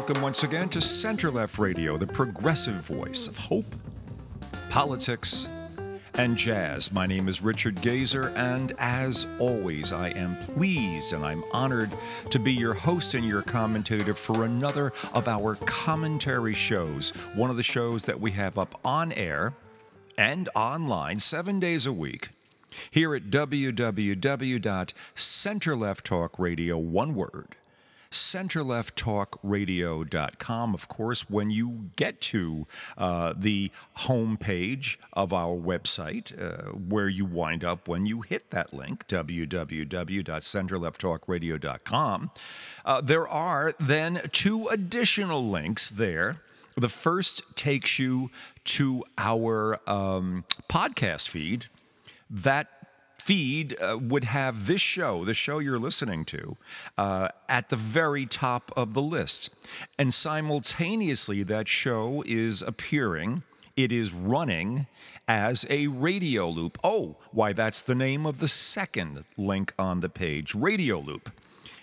Welcome once again to Center Left Radio, the progressive voice of hope, politics, and jazz. My name is Richard Gazer, and as always, I am pleased and I'm honored to be your host and your commentator for another of our commentary shows. One of the shows that we have up on air and online seven days a week here at www.centerlefttalkradio, one word, centerlefttalkradio.com. Of course, when you get to uh, the homepage of our website, uh, where you wind up when you hit that link, www.centerlefttalkradio.com, uh, there are then two additional links there. The first takes you to our um, podcast feed. That feed uh, would have this show, the show you're listening to, uh, at the very top of the list. And simultaneously, that show is appearing. It is running as a radio loop. Oh, why, that's the name of the second link on the page Radio Loop.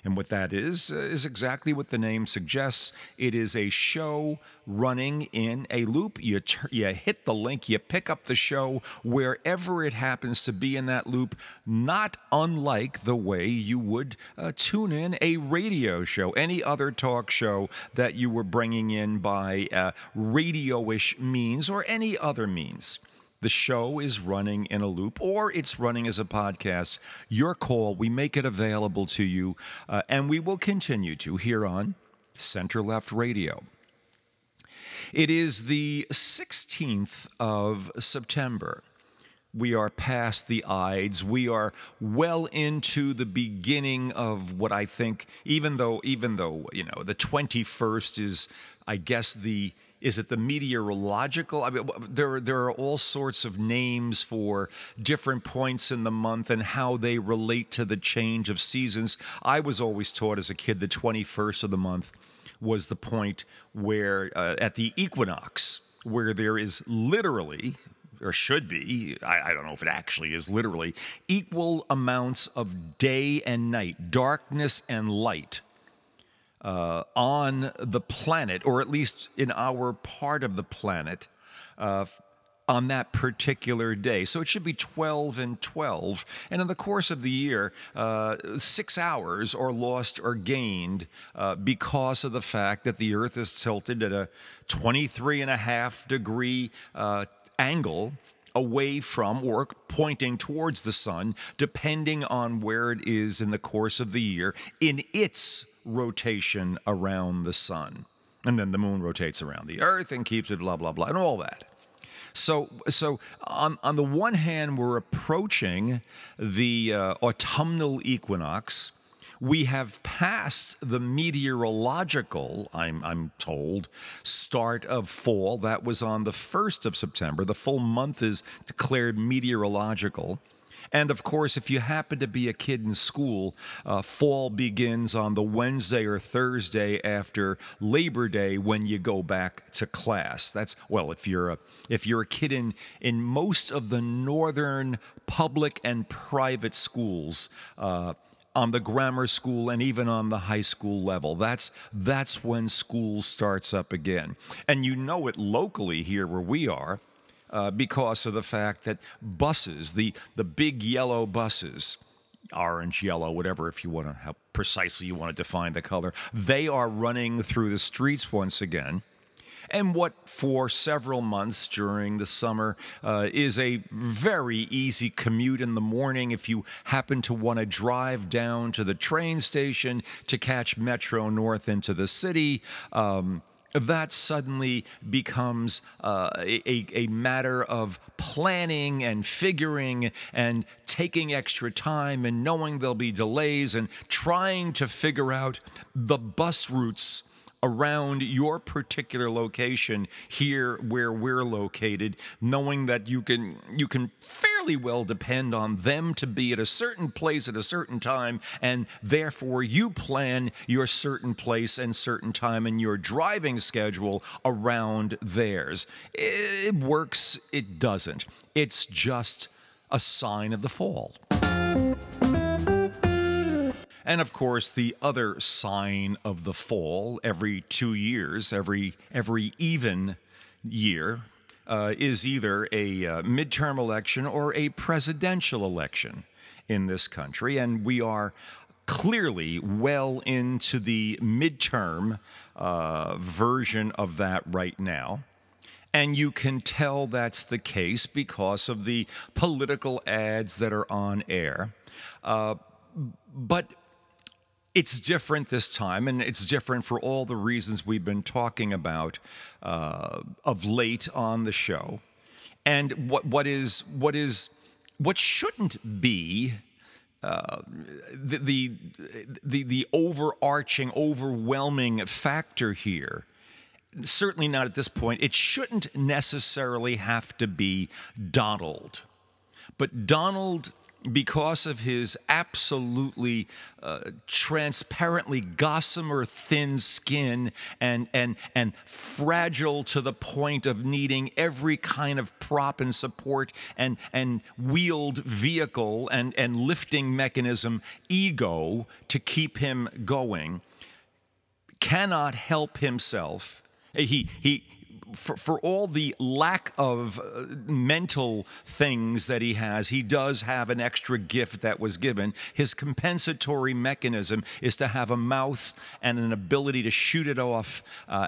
And what that is, uh, is exactly what the name suggests. It is a show running in a loop. You, you hit the link, you pick up the show wherever it happens to be in that loop, not unlike the way you would uh, tune in a radio show, any other talk show that you were bringing in by uh, radio ish means or any other means. The show is running in a loop or it's running as a podcast. Your call, we make it available to you, uh, and we will continue to here on Center Left Radio. It is the 16th of September. We are past the Ides. We are well into the beginning of what I think, even though, even though, you know, the 21st is, I guess, the is it the meteorological? I mean, there there are all sorts of names for different points in the month and how they relate to the change of seasons. I was always taught as a kid the 21st of the month was the point where uh, at the equinox where there is literally or should be, I, I, don't know if it actually is literally, equal amounts of day and night, darkness and light uh, on the planet, or at least in our part of the planet, uh, on that particular day. So it should be 12 and 12. And in the course of the year, uh, six hours are lost or gained uh, because of the fact that the Earth is tilted at a 23 and a half degree uh, angle away from or pointing towards the sun, depending on where it is in the course of the year in its rotation around the sun. And then the moon rotates around the earth and keeps it blah, blah, blah, and all that. So, so on, on the one hand, we're approaching the uh, autumnal equinox. We have passed the meteorological, I'm, I'm told, start of fall. That was on the 1st of September. The full month is declared meteorological. And of course, if you happen to be a kid in school, uh, fall begins on the Wednesday or Thursday after Labor Day when you go back to class. That's well, if you're a if you're a kid in in most of the northern public and private schools. Uh, on the grammar school and even on the high school level. That's that's when school starts up again. And you know it locally here where we are uh, because of the fact that buses, the, the big yellow buses, orange, yellow, whatever, if you want to, how precisely you want to define the color, they are running through the streets once again. And what for several months during the summer uh, is a very easy commute in the morning if you happen to want to drive down to the train station to catch Metro North into the city. Um, that suddenly becomes uh, a, a matter of planning and figuring and taking extra time and knowing there'll be delays and trying to figure out the bus routes around your particular location here where we're located knowing that you can you can fairly well depend on them to be at a certain place at a certain time and therefore you plan your certain place and certain time in your driving schedule around theirs. It works it doesn't. It's just a sign of the fall And of course, the other sign of the fall every two years, every, every even year, uh, is either a uh, midterm election or a presidential election in this country. And we are clearly well into the midterm uh, version of that right now. And you can tell that's the case because of the political ads that are on air. Uh, but it's different this time, and it's different for all the reasons we've been talking about uh, of late on the show. And what what is what is what shouldn't be uh, the, the the the overarching, overwhelming factor here. Certainly not at this point. It shouldn't necessarily have to be Donald, but Donald because of his absolutely uh, transparently gossamer thin skin and, and, and fragile to the point of needing every kind of prop and support and, and wheeled vehicle and, and lifting mechanism ego to keep him going, cannot help himself. He, he, for, for all the lack of uh, mental things that he has, he does have an extra gift that was given. His compensatory mechanism is to have a mouth and an ability to shoot it off uh,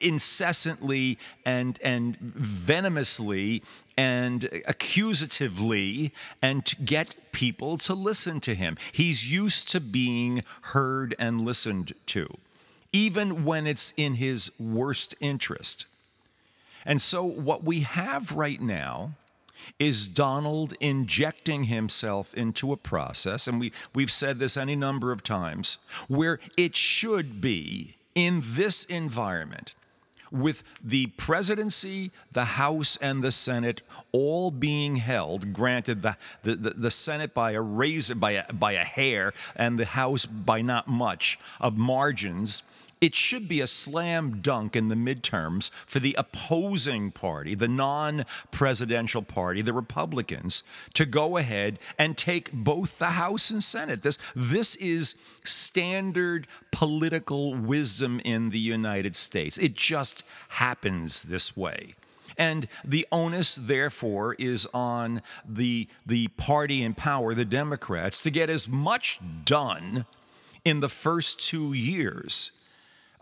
incessantly and, and venomously and accusatively and to get people to listen to him. He's used to being heard and listened to even when it's in his worst interest. And so, what we have right now is Donald injecting himself into a process, and we, we've said this any number of times, where it should be in this environment with the presidency, the House, and the Senate all being held, granted the, the, the, the, Senate by a razor, by a, by a hair, and the House by not much of margins, it should be a slam dunk in the midterms for the opposing party, the non presidential party, the Republicans, to go ahead and take both the House and Senate. This, this is standard political wisdom in the United States. It just happens this way. And the onus, therefore, is on the, the party in power, the Democrats, to get as much done in the first two years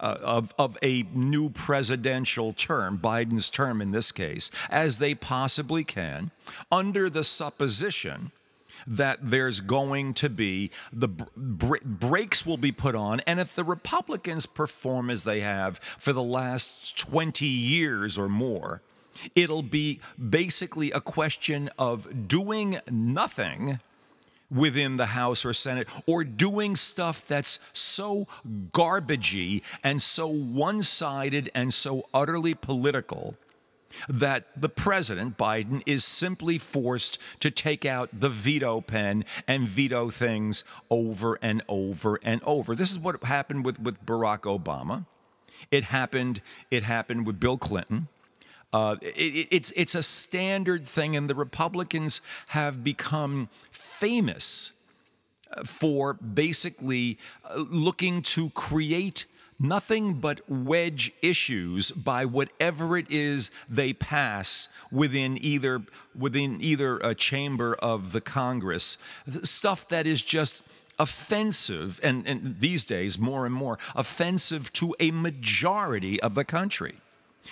uh, of, of a new presidential term, Biden's term in this case, as they possibly can, under the supposition that there's going to be the br- will be put on and if the republicans perform as they have for the last 20 years or more it'll be basically a question of doing nothing within the House or Senate or doing stuff that's so garbagey and so one sided and so utterly political that the president, Biden, is simply forced to take out the veto pen and veto things over and over and over. This is what happened with, with Barack Obama. It happened, it happened with Bill Clinton. Uh, it, it's, it's a standard thing, and the Republicans have become famous uh, for basically uh, looking to create nothing but wedge issues by whatever it is they pass within either within either a chamber of the Congress. Stuff that is just offensive and, and these days more and more offensive to a majority of the country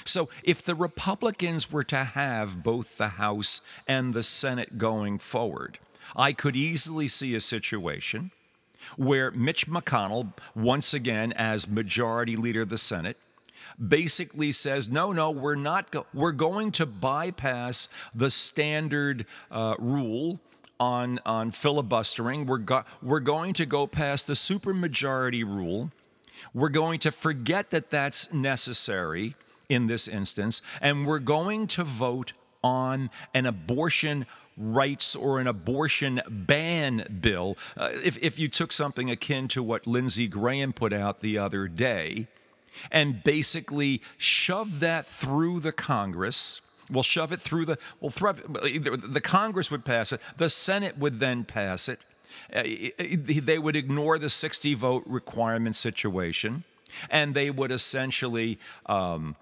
so, if the Republicans were to have both the House and the Senate going forward, I could easily see a situation where Mitch McConnell, once again as majority leader of the Senate, basically says, no, no, we're not, go- we're going to bypass the standard uh, rule on, on filibustering. We're, go- we're going to go past the supermajority rule. We're going to forget that that's necessary in this instance, and we're going to vote on an abortion rights or an abortion ban bill. Uh, if, if you took something akin to what Lindsey Graham put out the other day and basically shoved that through the Congress. We'll shove it through the, well, the Congress would pass it, the Senate would then pass it, Uh, they would ignore the 60 vote requirement situation, and they would essentially. Um,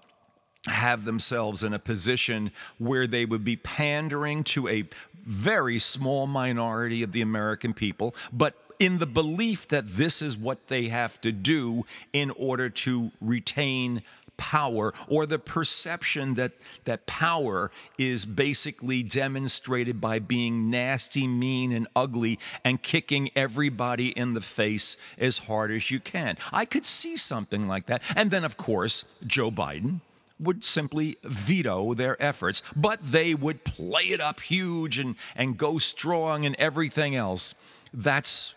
have themselves in a position where they would be pandering to a very small minority of the American people, but in the belief that this is what they have to do in order to retain power or the perception that that power is basically demonstrated by being nasty mean and ugly and kicking everybody in the face as hard as you can. I could see something like that. And then of course joe biden would simply veto their efforts, but they would play it up huge and, and go strong and everything else. That's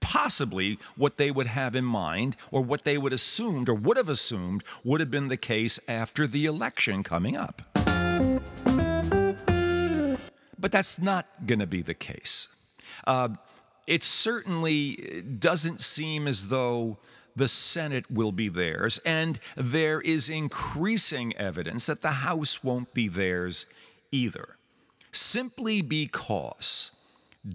possibly what they would have in mind or what they would assumed or would have assumed would have been the case after the election coming up. But that's not going to be the case. Uh, it certainly doesn't seem as though the Senate will be theirs, and there is increasing evidence that the House won't be theirs either. Simply because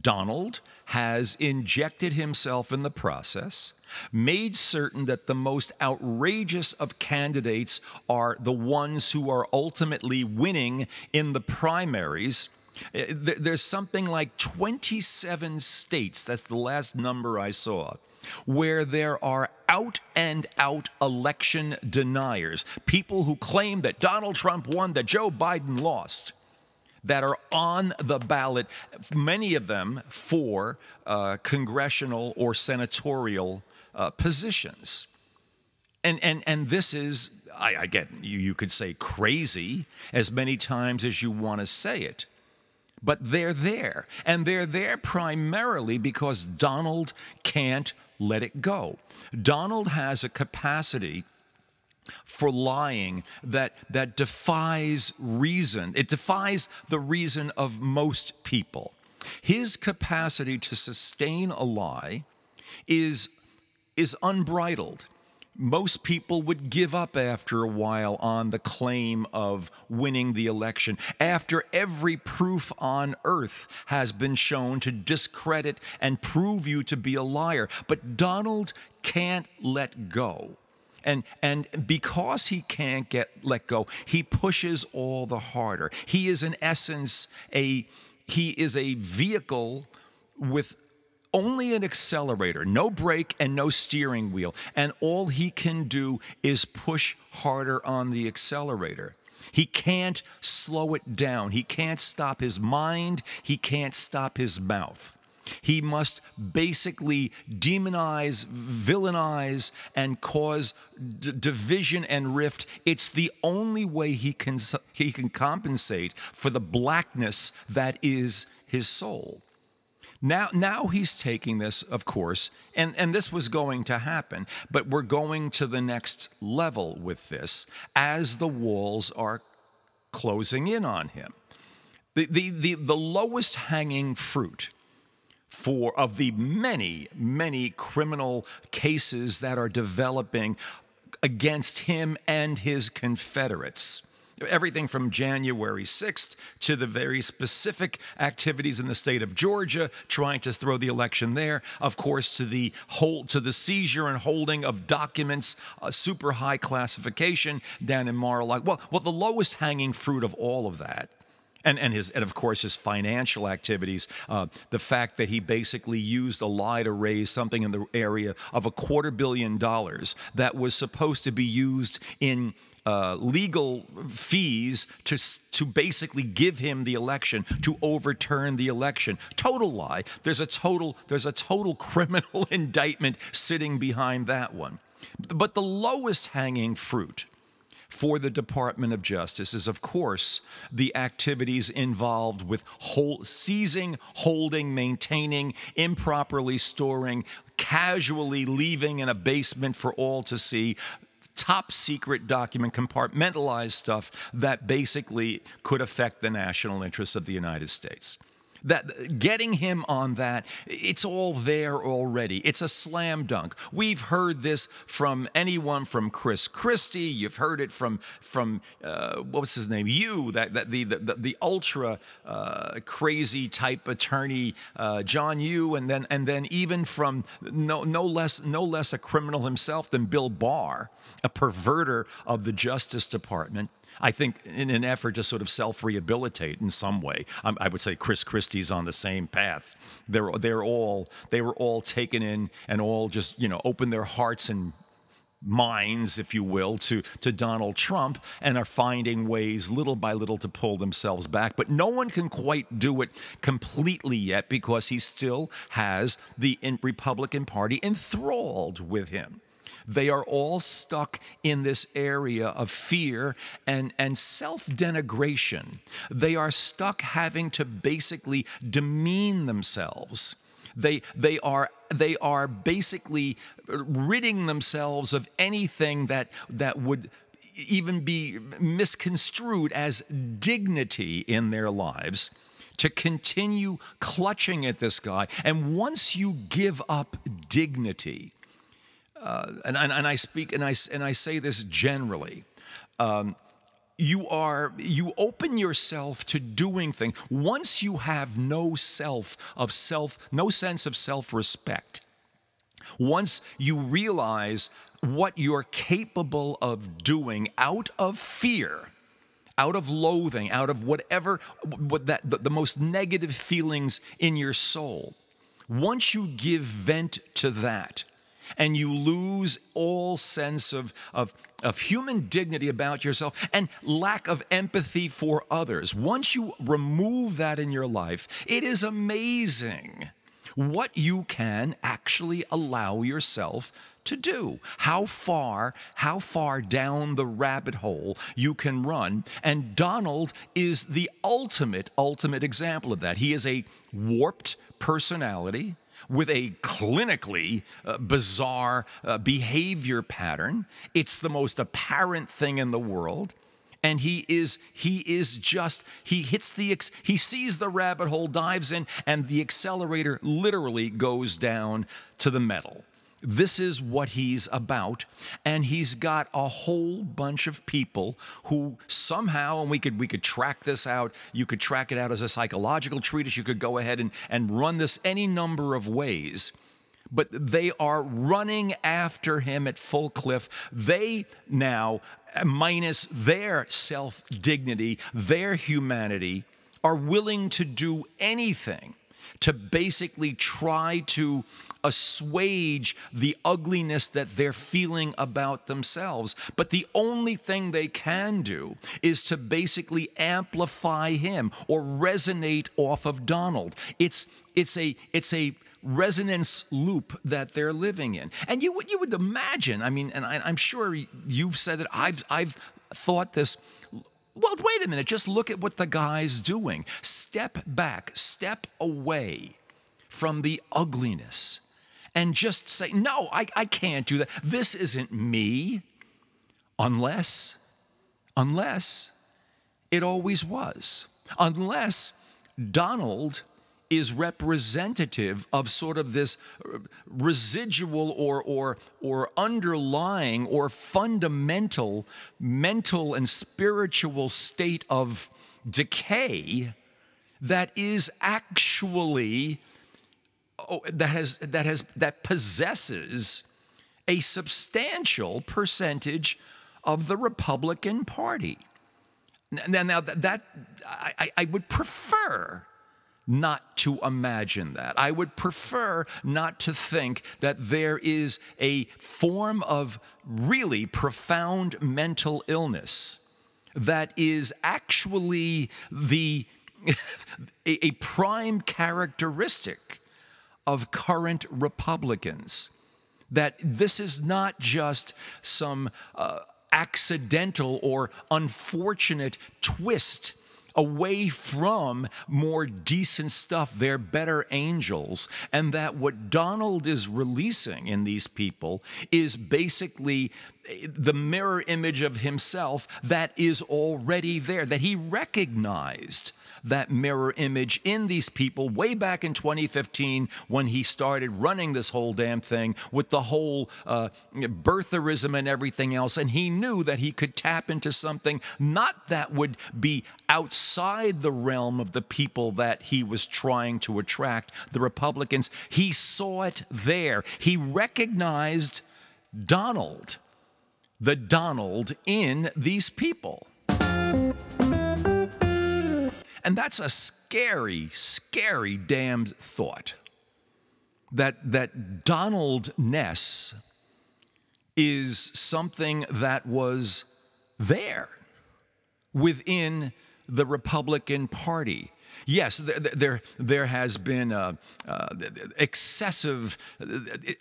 Donald has injected himself in the process, made certain that the most outrageous of candidates are the ones who are ultimately winning in the primaries. Eh, there's something like 27 states, that's the last number I saw, where there are out and out election deniers, people who claim that Donald Trump won, that Joe Biden lost, that are on the ballot, many of them for uh, congressional or senatorial uh, positions. And, and, and this is, I, get, you, you could say crazy as many times as you want to say it but they're there. And they're there primarily because Donald can't let it go. Donald has a capacity for lying that that defies reason. It defies the reason of most people. His capacity to sustain a lie is is unbridled most people would give up after a while on the claim of winning the election after every proof on earth has been shown to discredit and prove you to be a liar. But Donald can't let go. And, and because he can't get let go, he pushes all the harder. He is in essence a he is a vehicle with only an accelerator, no brake and no steering wheel. And all he can do is push harder on the accelerator. He can't slow it down. He can't stop his mind. He can't stop his mouth. He must basically demonize, villainize, and cause d- division and rift. It's the only way he can, he can compensate for the blackness that is his soul. Now, now he's taking this, of course, and, and this was going to happen, but we're going to the next level with this as the walls are closing in on him. The, the, the, the lowest hanging fruit for of the many, many criminal cases that are developing against him and his Confederates everything from January 6th to the very specific activities in the state of Georgia trying to throw the election there, of course to the hold to the seizure and holding of documents, uh, super high classification down in Mar-a-Lago. Well, well, the lowest hanging fruit of all of that and and his and of course his financial activities. Uh, the fact that he basically used a lie to raise something in the area of a quarter billion dollars that was supposed to be used in uh, legal fees to, to basically give him the election, to overturn the election. Total lie. There's a total, there's a total criminal indictment sitting behind that one. But the lowest hanging fruit for the Department of Justice is, of course, the activities involved with hold, seizing, holding, maintaining, improperly storing, casually leaving in a basement for all to see top secret document, compartmentalized stuff that basically could affect the national interests of the United States. That getting him on that it's all there already. It's a slam dunk. We've heard this from anyone from chris christie. You've heard it from from uh, what was his name? You that, that the, the the ultra uh, crazy type attorney uh, john yoo and then and then even from no no less no less a criminal himself than bill barr a perverter of the justice department I think in an effort to sort of self-rehabilitate in some way. Um, I would say Chris Christie's on the same path. They're they're all they were all taken in and all just you know open their hearts and minds, if you will, to, to Donald Trump and are finding ways little by little to pull themselves back. But no one can quite do it completely yet because he still has the Republican Party enthralled with him. They are all stuck in this area of fear and, and self denigration. They are stuck having to basically demean themselves. They, they, are, they are basically ridding themselves of anything that, that would even be misconstrued as dignity in their lives to continue clutching at this guy. And once you give up dignity, uh, and, and, and, I speak and I, and I say this generally. Um, you are you open yourself to doing things once you have no self of self no sense of self-respect once you realize what you're capable of doing out of fear out of loathing out of whatever what that the, the most negative feelings in your soul once you give vent to that and you lose all sense of, of, of human dignity about yourself and lack of empathy for others. Once you remove that in your life, it is amazing what you can actually allow yourself to do. How far how far down the rabbit hole you can run. And donald is the ultimate ultimate example of that. He is a warped personality with a clinically uh, bizarre uh, behavior pattern. It's the most apparent thing in the world. And he is he is just he hits the he sees the rabbit hole dives in and the accelerator literally goes down to the metal. This is what he's about. And he's got a whole bunch of people who somehow, and we could we could track this out, you could track it out as a psychological treatise, you could go ahead and, and run this any number of ways. But they are running after him at full cliff. They now, minus their self dignity, their humanity, are willing to do anything to basically try to assuage the ugliness that they're feeling about themselves. But the only thing they can do is to basically amplify him or resonate off of Donald. It's it's a it's a resonance loop that they're living in. And you would you would imagine, I mean, and I, am sure you've said it, I've I've thought this well, wait a minute, just look at what the guy's doing. Step back, step away from the ugliness and just say, No, I, I can't do that. This isn't me. Unless, unless it always was. Unless Donald is representative of sort of this uh, residual or, or, or underlying or fundamental mental and spiritual state of decay that is actually oh, that has that has that possesses a substantial percentage of the Republican Party. Now, now that, that I, I would prefer not to imagine that. I would prefer not to think that there is a form of really profound mental illness that is actually the a, prime characteristic of current Republicans. That this is not just some uh, accidental or unfortunate twist away from more decent stuff. They're better angels. And that what Donald is releasing in these people is basically eh, the mirror image of himself that is already there, that he recognized that mirror image in these people way back in 2015 when he started running this whole damn thing with the whole uh, birtherism and everything else. And he knew that he could tap into something not that would be outside the realm of the people that he was trying to attract, the Republicans. He saw it there. He recognized Donald, the Donald in these people. And that's a scary, scary damned thought. That, that Donald Ness is something that was there within the Republican Party. Yes, there, there has been a, uh, excessive,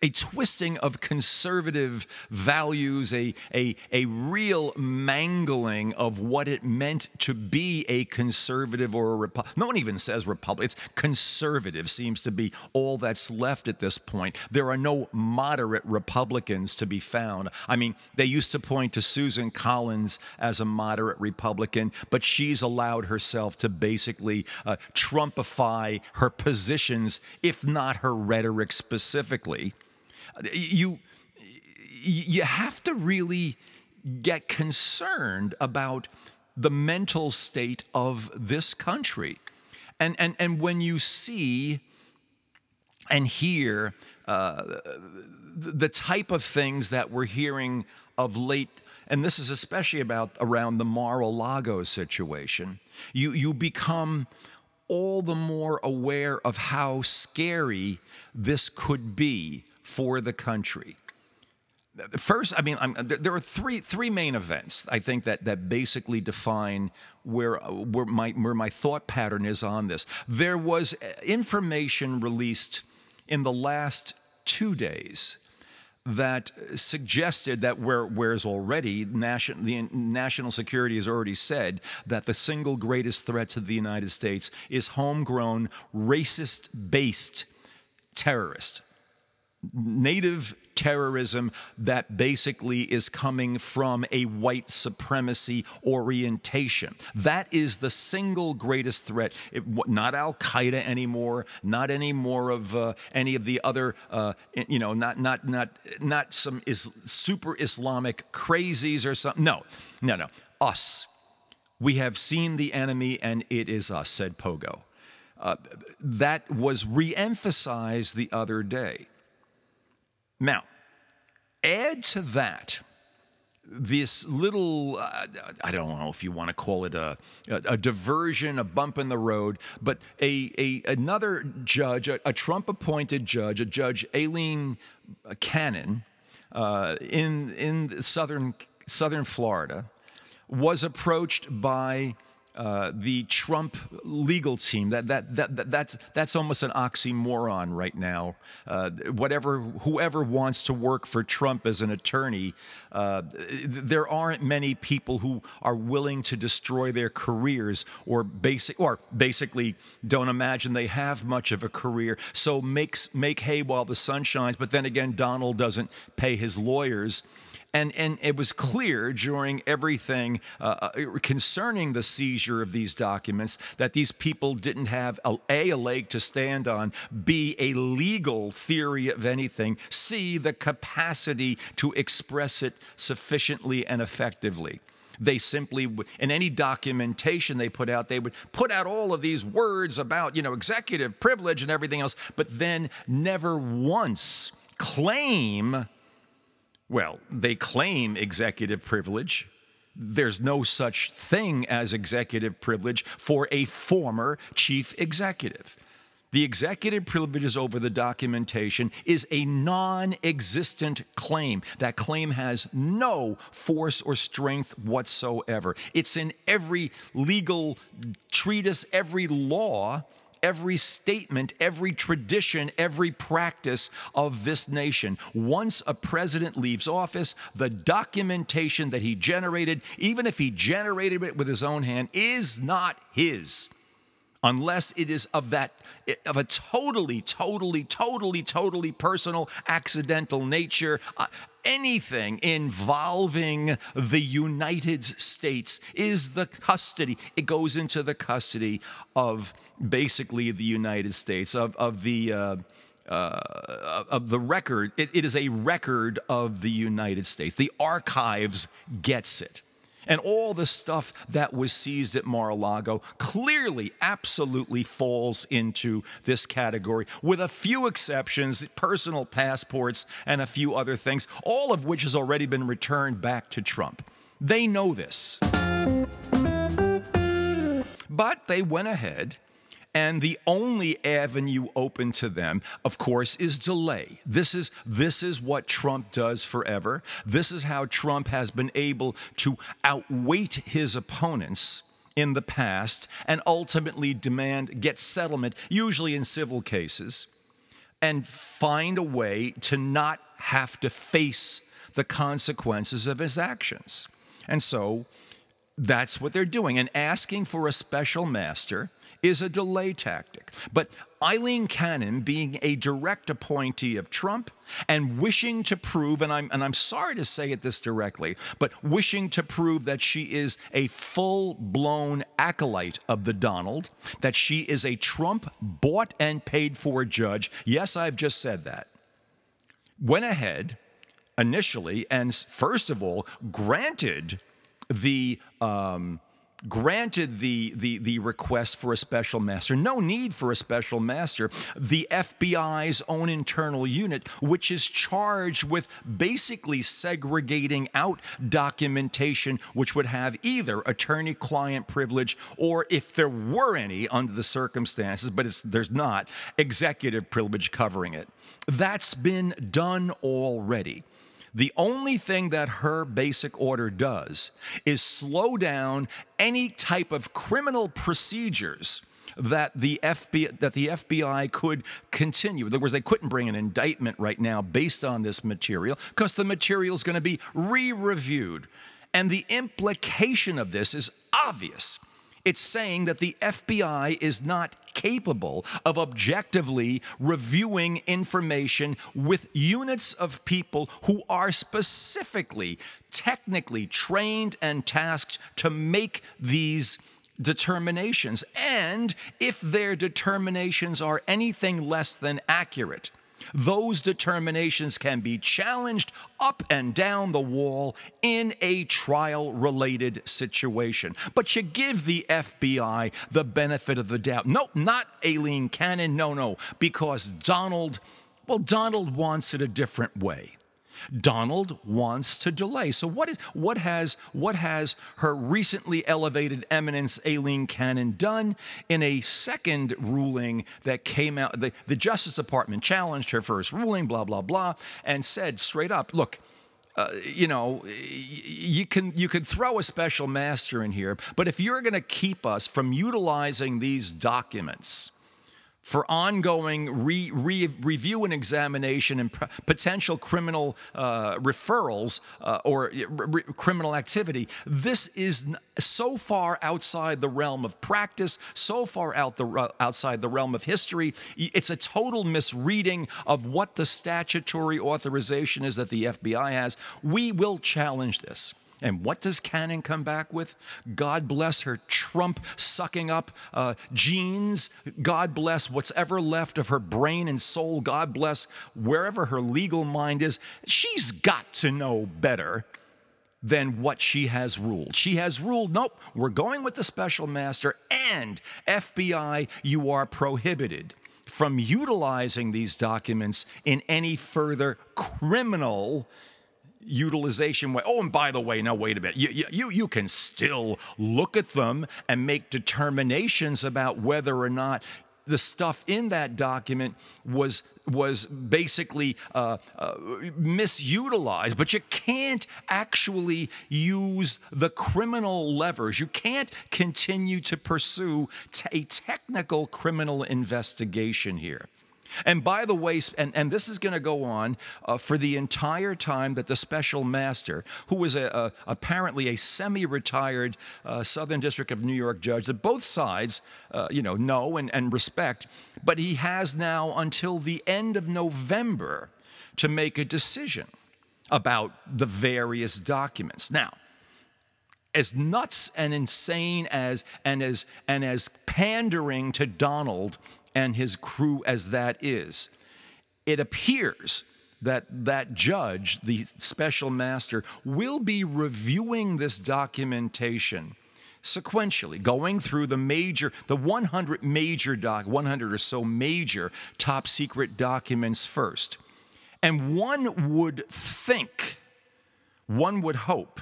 a twisting of conservative values, a, a, a real mangling of what it meant to be a conservative or a Republican. No one even says Republican, it's conservative, seems to be all that's left at this point. There are no moderate Republicans to be found. I mean, they used to point to Susan Collins as a moderate Republican, but she's allowed herself to basically uh, Trumpify her positions, if not her rhetoric specifically. You, you have to really get concerned about the mental state of this country. And, and, and when you see and hear uh, the type of things that we're hearing of late, and this is especially about around the Mar-a-Lago situation, you, you become all the more aware of how scary this could be for the country. First, I mean, I'm, there are three three main events I think that that basically define where where my where my thought pattern is on this. There was uh, information released in the last two days that suggested that where, whereas already nation, the national security has already said that the single greatest threat to the United States is homegrown, racist based terrorist, native terrorism that basically is coming from a white supremacy orientation. That is the single greatest threat. It, not Al Qaeda anymore, not any more of uh, any of the other, uh, you know, not not not not some is super Islamic crazies or something. No, no, no. Us. We have seen the enemy, and it is us," said Pogo. Uh, that was re-emphasized the other day. Now, add to that this little uh, i don't know if you want to call it a, a, a, diversion a bump in the road but a, a another judge a, a trump appointed judge a judge aileen cannon uh, in in southern southern florida was approached by uh, the Trump legal team. That, that, that, that, that's, that's almost an oxymoron right now. Uh, whatever, whoever wants to work for Trump as an attorney, uh, there aren't many people who are willing to destroy their careers or basic, or basically don't imagine they have much of a career. So makes, make hay while the sun shines. But then again, Donald doesn't pay his lawyers. And, and it was clear during everything uh, uh, concerning the seizure of these documents that these people didn't have a, a, a leg to stand on, B, a legal theory of anything, C, the capacity to express it sufficiently and effectively. They simply in any documentation they put out they would put out all of these words about you know executive privilege and everything else but then never once claim well, they claim executive privilege. There's no such thing as executive privilege for a former chief executive. The executive privileges over the documentation is a non existent claim. That claim has no force or strength whatsoever. It's in every legal treatise, every law every statement, every tradition, every practice of this nation. Once a president leaves office, the documentation that he generated, even if he generated it with his own hand, is not his unless it is of that of a totally totally totally totally personal accidental nature uh, anything involving the United States is the custody it goes into the custody of basically the United States of of the uh, uh, of the record, it, it is a record of the United States. The archives gets it. And all the stuff that was seized at Mar a Lago clearly, absolutely falls into this category, with a few exceptions personal passports and a few other things, all of which has already been returned back to Trump. They know this. But they went ahead and the only avenue open to them, of course, is delay. This is, this is what Trump does forever. This is how Trump has been able to outweight his opponents in the past and ultimately demand, get settlement, usually in civil cases, and find a way to not have to face the consequences of his actions. And so that's what they're doing. And asking for a special master is a delay tactic. But Aileen Cannon, being a direct appointee of Trump and wishing to prove, and I'm, and I'm sorry to say it this directly, but wishing to prove that she is a full blown acolyte of the Donald, that she is a Trump bought and paid for judge. Yes, I've just said that. Went ahead initially and, first of all, granted the. Um, granted the, the, the request for a special master. No need for a special master. The FBI's own internal unit, which is charged with basically segregating out documentation which would have either attorney client privilege or, if there were any under the circumstances, but there's not, executive privilege covering it. That's been done already. The only thing that her basic order does is slow down any type of criminal procedures that the FBI that the FBI could continue. In other words, they couldn't bring an indictment right now based on this material because the material is going to be re-reviewed. And the implication of this is obvious. It's saying that the FBI is not capable of objectively reviewing information with units of people who are specifically, technically trained and tasked to make these determinations. And if their determinations are anything less than accurate, those determinations can be challenged up and down the wall in a trial related situation. But you give the FBI the benefit of the doubt. Nope, not Aileen Cannon. No, no, because Donald, well, Donald wants it a different way. Donald wants to delay. So what is what has what has her recently elevated eminence Aileen Cannon done in a second ruling that came out the, the Justice Department challenged her first ruling blah blah blah and said straight up, look, uh, you know, you can you can throw a special master in here, but if you're going to keep us from utilizing these documents, for ongoing re, re, review and examination and potential criminal uh, referrals uh, or criminal activity. This is so far outside the realm of practice, so far out the, uh, outside the realm of history. It's a total misreading of what the statutory authorization is that the FBI has. We will challenge this. And what does Cannon come back with? God bless her Trump sucking up uh, genes. God bless what's ever left of her brain and soul. God bless wherever her legal mind is. She's got to know better than what she has ruled. She has ruled, nope, we're going with the special master, and FBI, you are prohibited from utilizing these documents in any further criminal utilization way. Oh, and by the way, now wait a minute. You, you, you can still look at them and make determinations about whether or not the stuff in that document was was basically uh, uh, misutilized, but you can't actually use the criminal levers. You can't continue to pursue t- a technical criminal investigation here. And by the way, and, and this is going to go on uh, for the entire time that the special master, who was a, a apparently a semi retired uh, Southern District of New York judge that both sides uh, you know, know and, and respect, but he has now until the end of November to make a decision about the various documents. Now, as nuts and insane as and as and as pandering to Donald and his crew as that is, it appears that that judge, the special master, will be reviewing this documentation sequentially, going through the major, the 100 major doc, 100 or so major top secret documents first. And one would think, one would hope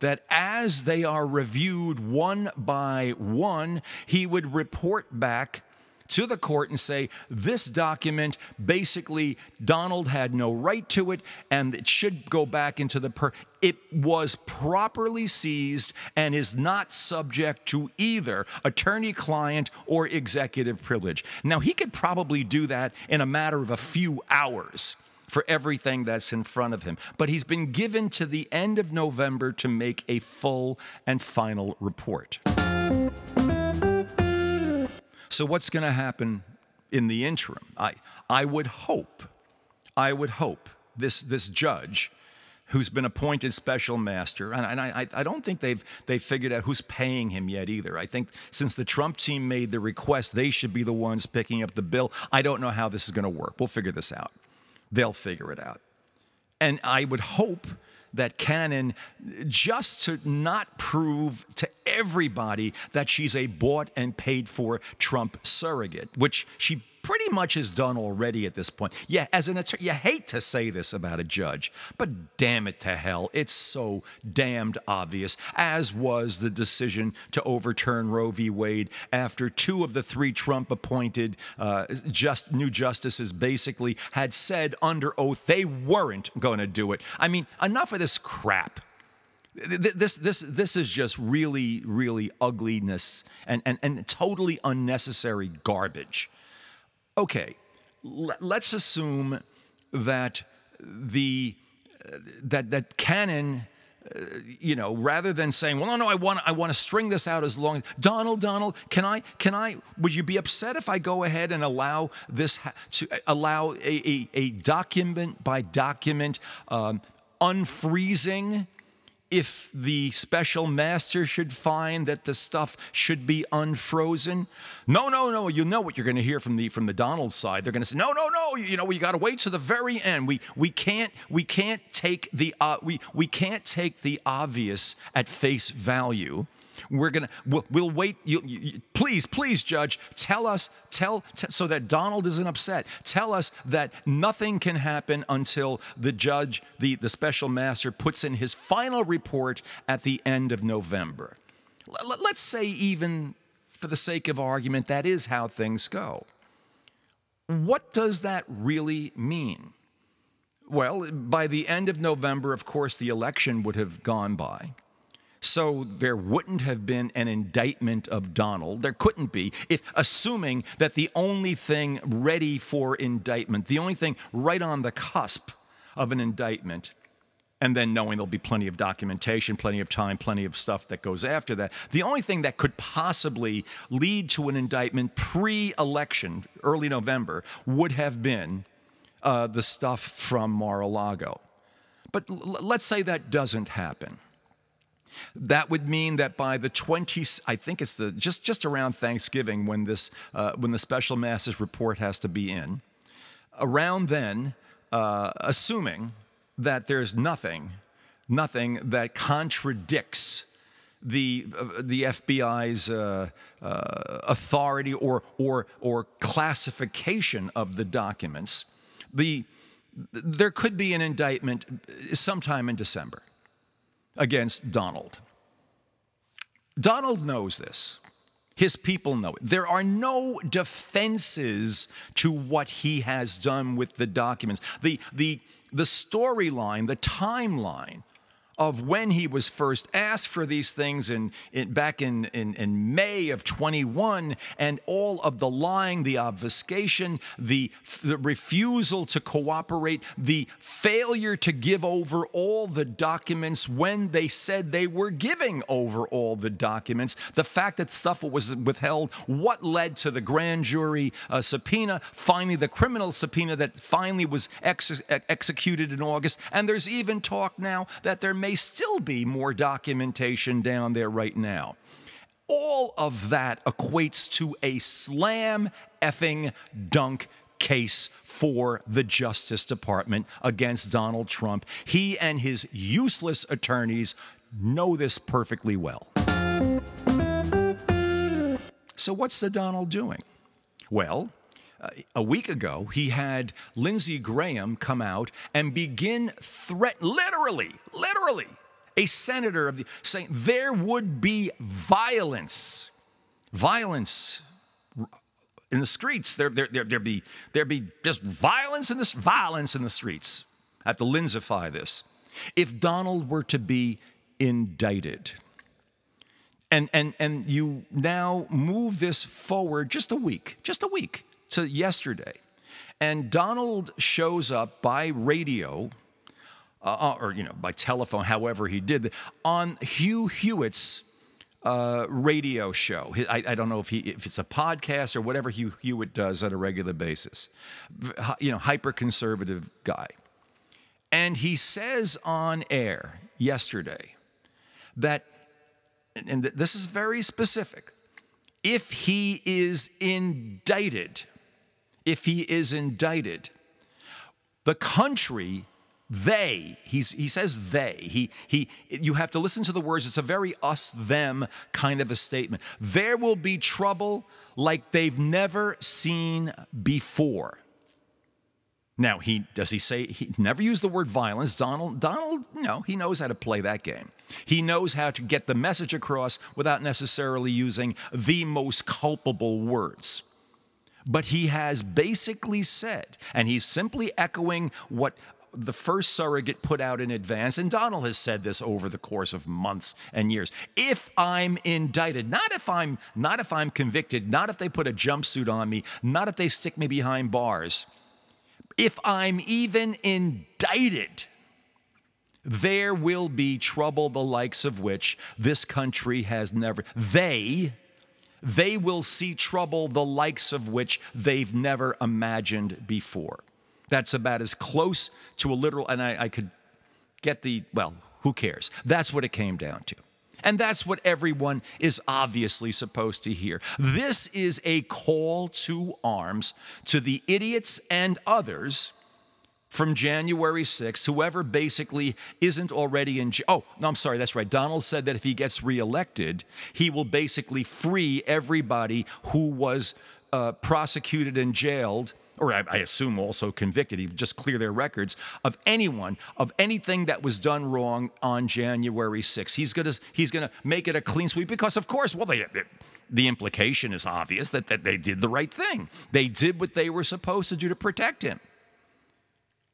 that as they are reviewed one by one, he would report back to the court and say, This document, basically, Donald had no right to it and it should go back into the per. It was properly seized and is not subject to either attorney client or executive privilege. Now, he could probably do that in a matter of a few hours for everything that's in front of him. But he's been given to the end of November to make a full and final report. So, what's going to happen in the interim? I, I would hope, I would hope this, this judge who's been appointed special master, and, and I, I don't think they've, they've figured out who's paying him yet either. I think since the Trump team made the request, they should be the ones picking up the bill. I don't know how this is going to work. We'll figure this out. They'll figure it out. And I would hope that Cannon, just to not prove to everybody that she's a bought and paid for Trump surrogate, which she pretty much is done already at this point. Yeah, as an attorney, you hate to say this about a judge, but damn it to hell, it's so damned obvious, as was the decision to overturn Roe v. Wade after two of the three Trump appointed uh, just new justices basically had said under oath they weren't going to do it. I mean, enough of this crap this this this is just really really ugliness and and, and totally unnecessary garbage okay, let's assume that the that that Cannon uh, you know, rather than saying, "Well, no, no, I want, I want to string this out as long as Donald, Donald, can I, can I? Would you be upset if I go ahead and allow this ha- to allow a, a, a, document by document um, unfreezing if the special master should find that the stuff should be unfrozen? No no no you know what you're going to hear from the from the donald side. They're going to say no no no you know we got to wait to the very end. We we can't we can't take the uh, we we can't take the obvious at face value we're gonna we'll, we'll wait. You, you, please, please, judge, tell us, tell t- so that Donald isn't upset. Tell us that nothing can happen until the judge, the the special master, puts in his final report at the end of November. L- let's say even for the sake of argument, that is how things go. What does that really mean? Well, by the end of November, of course, the election would have gone by. So there wouldn't have been an indictment of Donald. There couldn't be, if assuming that the only thing ready for indictment, the only thing right on the cusp of an indictment, and then knowing there'll be plenty of documentation, plenty of time, plenty of stuff that goes after that. The only thing that could possibly lead to an indictment pre election, early November, would have been uh, the stuff from Mar a Lago. But l- let's say that doesn't happen. That would mean that by the 20, I think it's the just just around Thanksgiving when this uh, when the special masters report has to be in. Around then, uh, assuming that there's nothing, nothing that contradicts the uh, the FBI's uh, uh, authority or or or classification of the documents, the there could be an indictment sometime in December against Donald. Donald knows this. His people know it. There are no defenses to what he has done with the documents. The, the, the storyline, the timeline of when he was first asked for these things in, in back in, in, in, May of 21 and all of the lying, the obfuscation, the, the refusal to cooperate, the failure to give over all the documents when they said they were giving over all the documents, the fact that stuff was withheld, what led to the grand jury uh, subpoena, finally the criminal subpoena that finally was ex- executed in August, and there's even talk now that there may may still be more documentation down there right now. All of that equates to a slam effing dunk case for the Justice Department against Donald Trump. He and his useless attorneys know this perfectly well. So, what's the Donald doing? Well, a week ago, he had Lindsey Graham come out and begin threat, literally, literally, a senator of the saying there would be violence, violence in the streets. There, there, there, there be there be just violence in this violence in the streets. I have to Lindsify this. If Donald were to be indicted, and and and you now move this forward just a week, just a week to yesterday. And Donald shows up by radio, uh, uh, or you know, by telephone, however he did, on Hugh Hewitt's uh, radio show. I, I, don't know if he if it's a podcast or whatever Hugh Hewitt does on a regular basis. You know, hyper conservative guy, and he says on air yesterday that, and this is very specific. If he is indicted if he is indicted. The country, they, he's, he says they, he, he, you have to listen to the words. It's a very us them kind of a statement. There will be trouble like they've never seen before. Now, he does he say he never used the word violence. Donald, Donald, no, he knows how to play that game. He knows how to get the message across without necessarily using the most culpable words. But he has basically said, and he's simply echoing what the first surrogate put out in advance, and Donald has said this over the course of months and years. If I'm indicted, not if I'm not if I'm convicted, not if they put a jumpsuit on me, not if they stick me behind bars. If I'm even indicted, there will be trouble the likes of which this country has never. They they will see trouble the likes of which they've never imagined before. That's about as close to a literal, and I, I could get the, well, who cares? That's what it came down to. And that's what everyone is obviously supposed to hear. This is a call to arms to the idiots and others from January 6th, whoever basically isn't already in. Oh, no, I'm sorry, that's right. Donald said that if he gets reelected, he will basically free everybody who was uh, prosecuted and jailed. Or I, assume also convicted. He just clear their records of anyone of anything that was done wrong on January 6th. He's gonna he's gonna make it a clean sweep because, of course, well, they, the implication is obvious that, that they did the right thing. They did what they were supposed to do to protect him.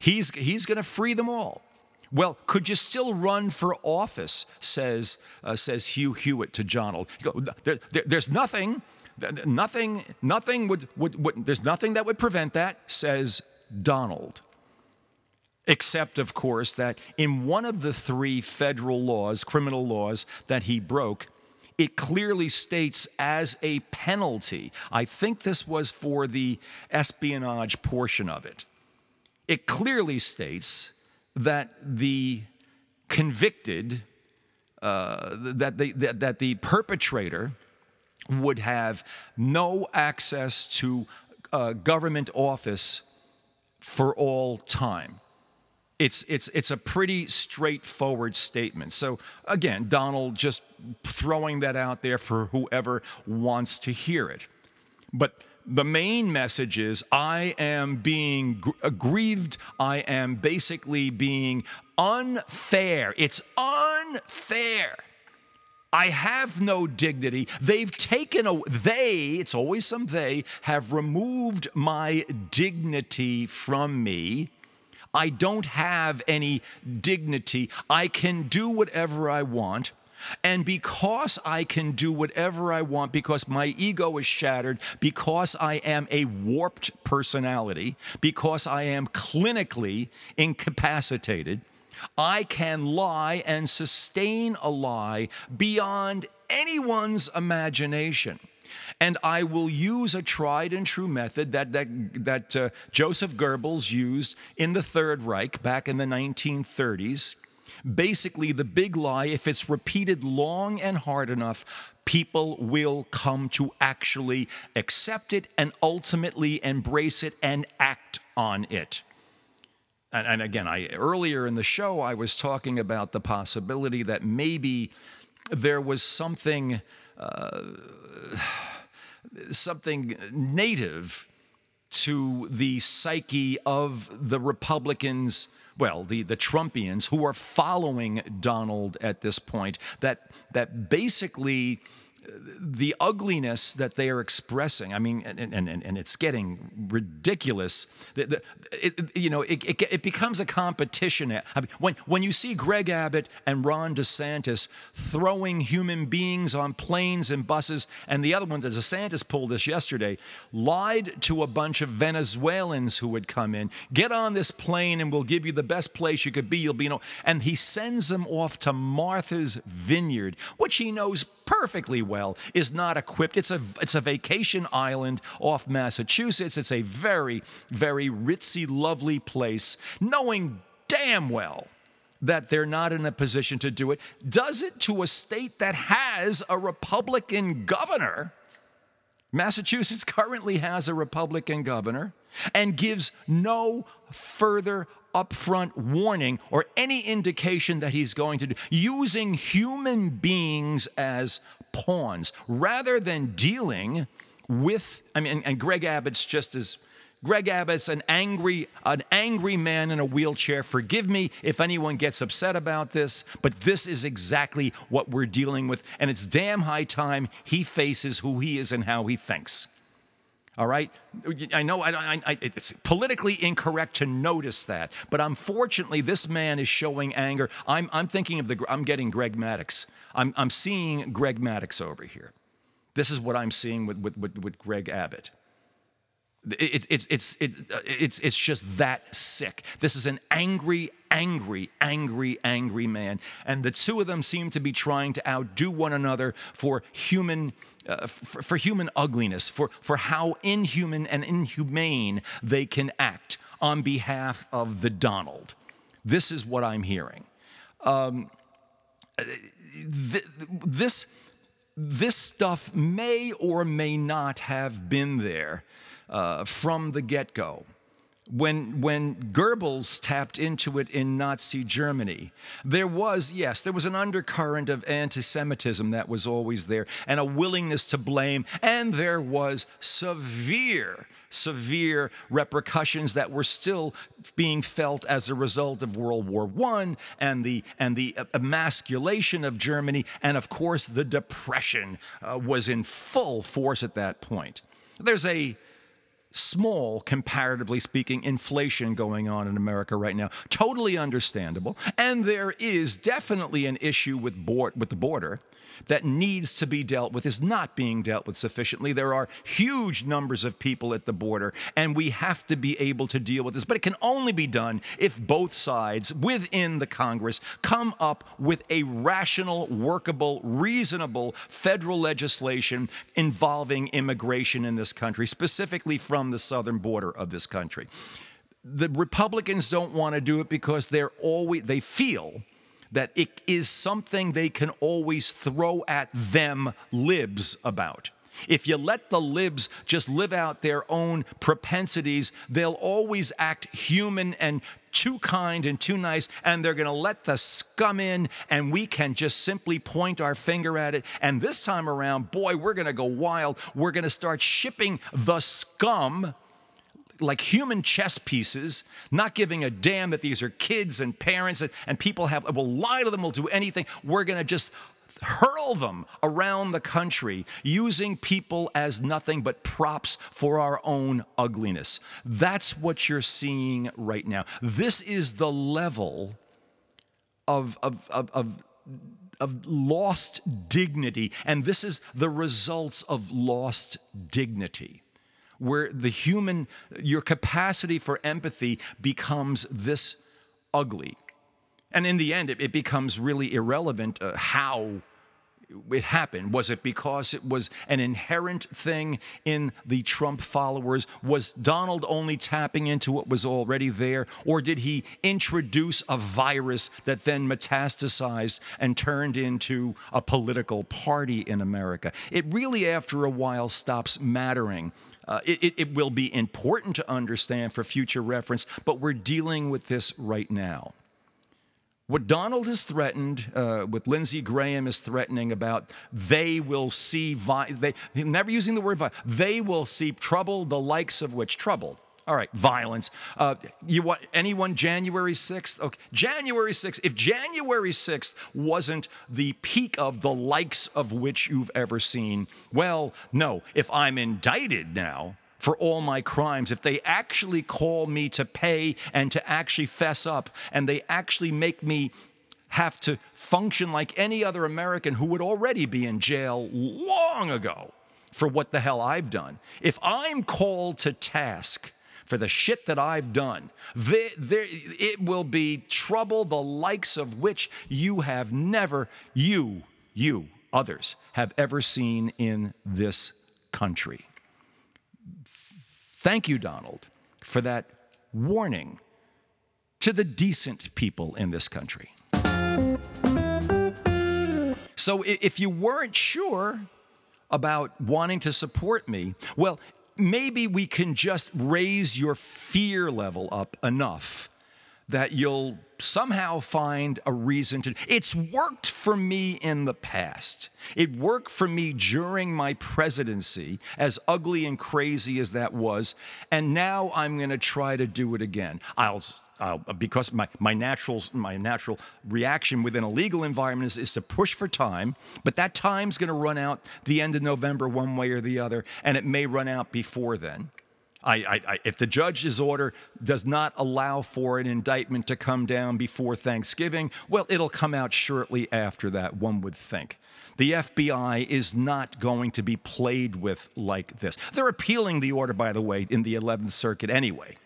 He's, he's going to free them all. Well, could you still run for office? Says, uh, says Hugh Hewitt to Donald. There, there, there's nothing, nothing, nothing would, would, would, there's nothing that would prevent that, says Donald. Except, of course, that in one of the three federal laws, criminal laws that he broke, it clearly states as a penalty. I think this was for the espionage portion of it it clearly states that the convicted, uh, that, the, that, that the perpetrator would have no access to uh, government office for all time. It's, it's, it's a pretty straightforward statement. So, again, Donald just throwing that out there for whoever wants to hear it. But the main message is I am being aggrieved. Uh, I am basically being unfair. It's unfair I have no dignity. They've taken a they, it's always some they, have removed my dignity from me. I don't have any dignity. I can do whatever I want. And because I can do whatever I want, because my ego is shattered, because I am a warped personality, because I am clinically incapacitated, I can lie and sustain a lie beyond anyone's imagination. And I will use a tried and true method that, that, that uh, Joseph Goebbels used in the Third Reich back in the 1930s Basically, the big lie, if it's repeated long and hard enough, people will come to actually accept it and ultimately embrace it and act on it. And, and again, I earlier in the show I was talking about the possibility that maybe there was something uh, something native to the psyche of the Republicans well, the, the Trumpians who are following Donald at this point, that, that basically the ugliness that they are expressing, I mean, and, and, and it's getting ridiculous. The, the, it, you know, it, it, it, becomes a competition. I mean, when, when you see Greg Abbott and Ron DeSantis throwing human beings on planes and buses, and the other one, DeSantis pulled this yesterday, lied to a bunch of Venezuelans who would come in, get on this plane and we'll give you the best place you could be. You'll be, you know, and he sends them off to Martha's Vineyard, which he knows perfectly well is not equipped. It's a, it's a vacation island off Massachusetts. It's a very, very ritzy, lovely place, knowing damn well that they're not in a position to do it, does it to a state that has a Republican governor. Massachusetts currently has a Republican governor and gives no further upfront warning or any indication that he's going to do, using human beings as pawns rather than dealing with, I mean, and Greg Abbott's just as. Greg Abbott's an angry, an angry man in a wheelchair. Forgive me if anyone gets upset about this, but this is exactly what we're dealing with, and it's damn high time he faces who he is and how he thinks. All right? I know I, I, it's politically incorrect to notice that, but unfortunately, this man is showing anger. I'm, I'm thinking of the, I'm getting Greg Maddux. I'm, I'm seeing Greg Maddox over here. This is what I'm seeing with, with, with, with Greg Abbott. It, it's, it's, it, it's, it's just that sick. This is an angry, angry, angry, angry man. And the two of them seem to be trying to outdo one another for human, uh, for, for human ugliness, for, for how inhuman and inhumane they can act on behalf of the Donald. This is what I'm hearing. Um, th- this, this stuff may or may not have been there uh, from the get go. When, when Goebbels tapped into it in Nazi Germany, there was, yes, there was an undercurrent of anti Semitism that was always there and a willingness to blame, and there was severe severe repercussions that were still being felt as a result of World War I and the, and the emasculation of Germany. And of course, the Depression uh, was in full force at that point. There's a small, comparatively speaking, inflation going on in America right now. Totally understandable. And there is definitely an issue with, board, with the border that needs to be dealt with, is not being dealt with sufficiently. There are huge numbers of people at the border, and we have to be able to deal with this. But it can only be done if both sides within the Congress come up with a rational, workable, reasonable federal legislation involving immigration in this country, specifically from the southern border of this country. The Republicans don't want to do it because they're always they feel that it is something they can always throw at them libs about. If you let the libs just live out their own propensities, they'll always act human and too kind and too nice, and they're going to let the scum in, and we can just simply point our finger at it. And this time around, boy, we're going to go wild. We're going to start shipping the scum like human chess pieces, not giving a damn that these are kids and parents and, and people have will lie to them, will do anything. We're gonna just hurl them around the country, using people as nothing but props for our own ugliness. That's what you're seeing right now. This is the level of, of, of, of of lost dignity. And this is the results of lost dignity, where the human, your capacity for empathy becomes this ugly. And in the end, it, it becomes really irrelevant uh, how it happened? Was it because it was an inherent thing in the Trump followers? Was Donald only tapping into what was already there? Or did he introduce a virus that then metastasized and turned into a political party in America? It really, after a while, stops mattering. Uh, it, it will be important to understand for future reference, but we're dealing with this right now. What Donald has threatened, uh, what Lindsey Graham is threatening about, they will see, vi- they, never using the word violence, they will see trouble, the likes of which, trouble. All right, violence. Uh, you want anyone January 6th? Okay, January 6th. If January 6th wasn't the peak of the likes of which you've ever seen, well, no. If I'm indicted now, for all my crimes, if they actually call me to pay and to actually fess up, and they actually make me have to function like any other American who would already be in jail long ago for what the hell I've done, if I'm called to task, for the shit that I've done. There, there, it will be trouble the likes of which you have never, you, you, others, have ever seen in this country. Thank you, Donald, for that warning to the decent people in this country. So if you weren't sure about wanting to support me, well, maybe we can just raise your fear level up enough that you'll somehow find a reason to. It's worked for me in the past. It worked for me during my presidency, as ugly and crazy as that was. And now I'm going to try to do it again. I'll. I'll, because my, my natural my natural reaction within a legal environment is, is to push for time, but that time's going to run out the end of November one way or the other, and it may run out before then. I, I, I, if the judge's order does not allow for an indictment to come down before Thanksgiving, well, it'll come out shortly after that, one would think. The FBI is not going to be played with like this. They're appealing the order, by the way, in the 11th Circuit anyway.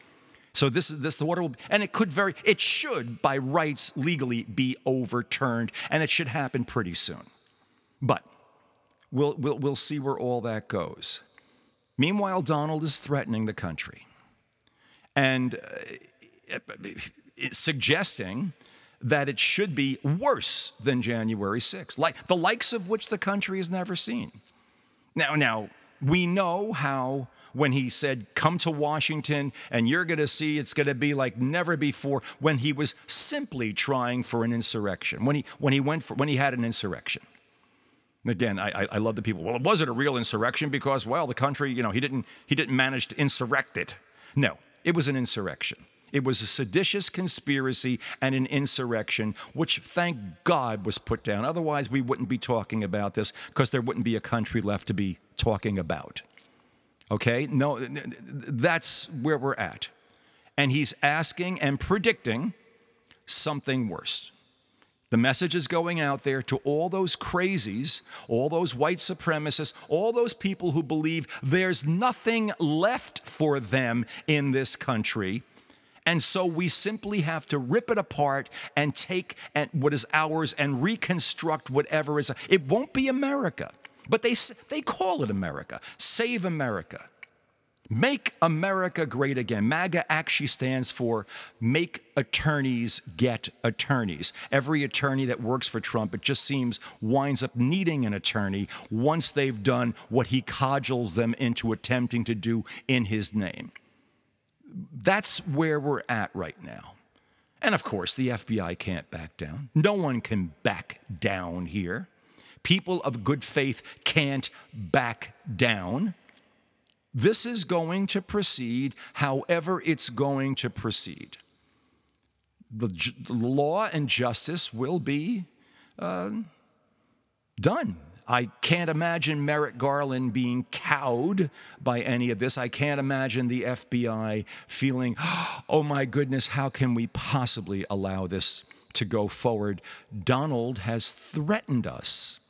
So this is this the order will, and it could very, it should by rights legally be overturned, and it should happen pretty soon. But we'll we'll, we'll see where all that goes. Meanwhile, Donald is threatening the country and uh, suggesting that it should be worse than January 6th, like the likes of which the country has never seen. Now, now we know how when he said, Come to Washington and you're going to see it's going to be like never before, when he was simply trying for an insurrection, when he, when he, went for, when he had an insurrection. Again, I, I love the people. Well, it was it a real insurrection? Because, well, the country, you know, he didn't, he didn't manage to insurrect it. No, it was an insurrection. It was a seditious conspiracy and an insurrection, which, thank God, was put down. Otherwise, we wouldn't be talking about this because there wouldn't be a country left to be talking about. Okay? No, that's where we're at. And he's asking and predicting something worse. The message is going out there to all those crazies, all those white supremacists, all those people who believe there's nothing left for them in this country. And so we simply have to rip it apart and take what is ours and reconstruct whatever is. It won't be America, but they, they call it America. Save America. Make America Great Again. MAGA actually stands for Make Attorneys Get Attorneys. Every attorney that works for Trump, it just seems, winds up needing an attorney once they've done what he codgels them into attempting to do in his name. That's where we're at right now. And of course, the FBI can't back down. No one can back down here. People of good faith can't back down. This is going to proceed however it's going to proceed. The, the law and justice will be uh, done. I can't imagine Merrick Garland being cowed by any of this. I can't imagine the FBI feeling, oh my goodness, how can we possibly allow this to go forward? Donald has threatened us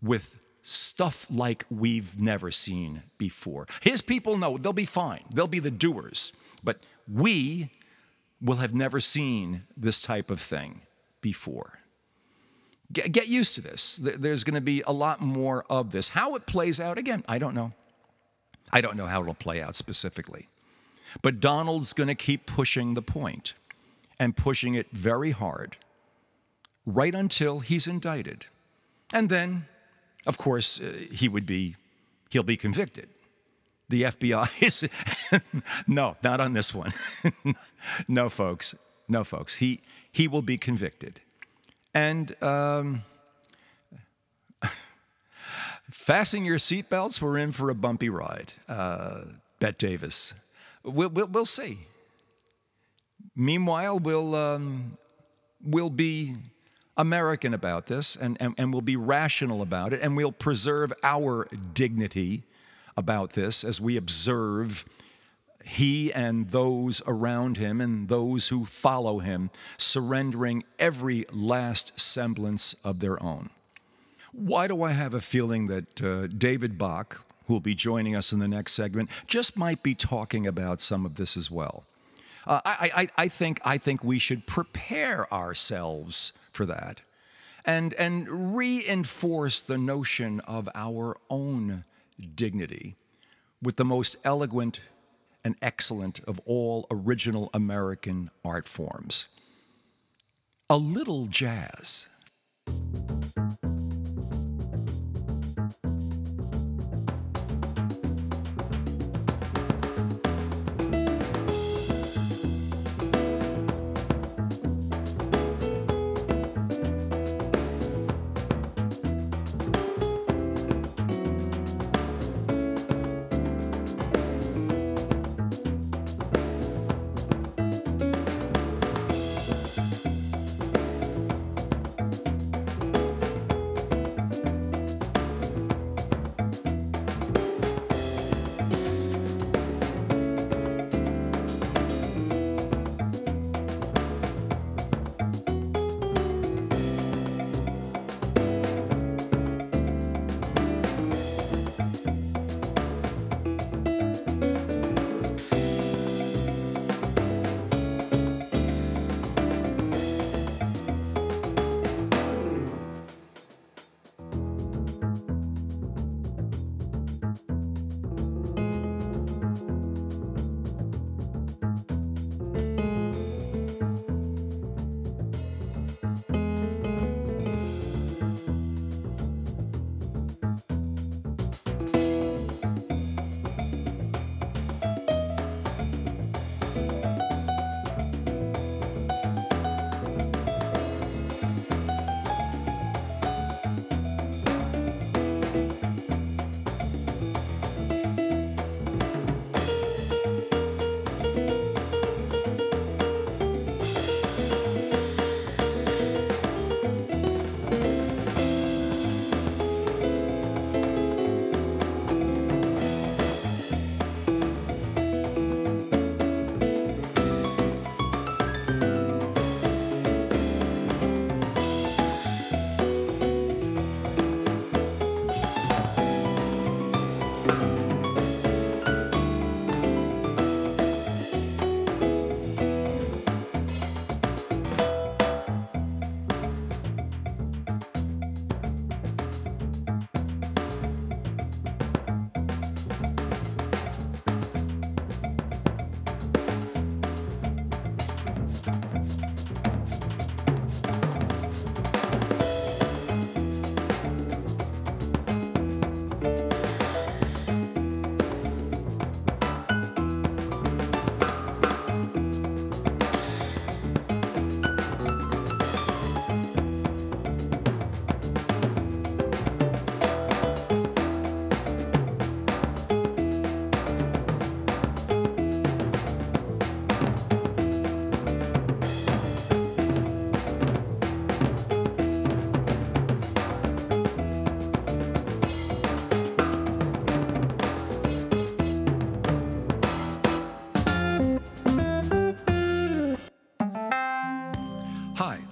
with stuff like we've never seen before. His people know they'll be fine, they'll be the doers, but we will have never seen this type of thing before. Get, used to this. There's going to be a lot more of this. How it plays out, again, I don't know. I don't know how it'll play out specifically. But Donald's going to keep pushing the point and pushing it very hard right until he's indicted. And then, of course, uh, he would be, he'll be convicted. The FBI is, no, not on this one. no, folks. No, folks. He, he will be convicted. And um, fasten your seatbelts. We're in for a bumpy ride. Uh, Bette Davis. We'll, we'll, we'll, see. Meanwhile, we'll, um, we'll be American about this and, and, and we'll be rational about it and we'll preserve our dignity about this as we observe he and those around him and those who follow him, surrendering every last semblance of their own. Why do I have a feeling that uh, David Bach, who will be joining us in the next segment, just might be talking about some of this as well? Uh, I, I, I, think, I think we should prepare ourselves for that and, and reinforce the notion of our own dignity with the most eloquent and excellent of all original American art forms. A little jazz.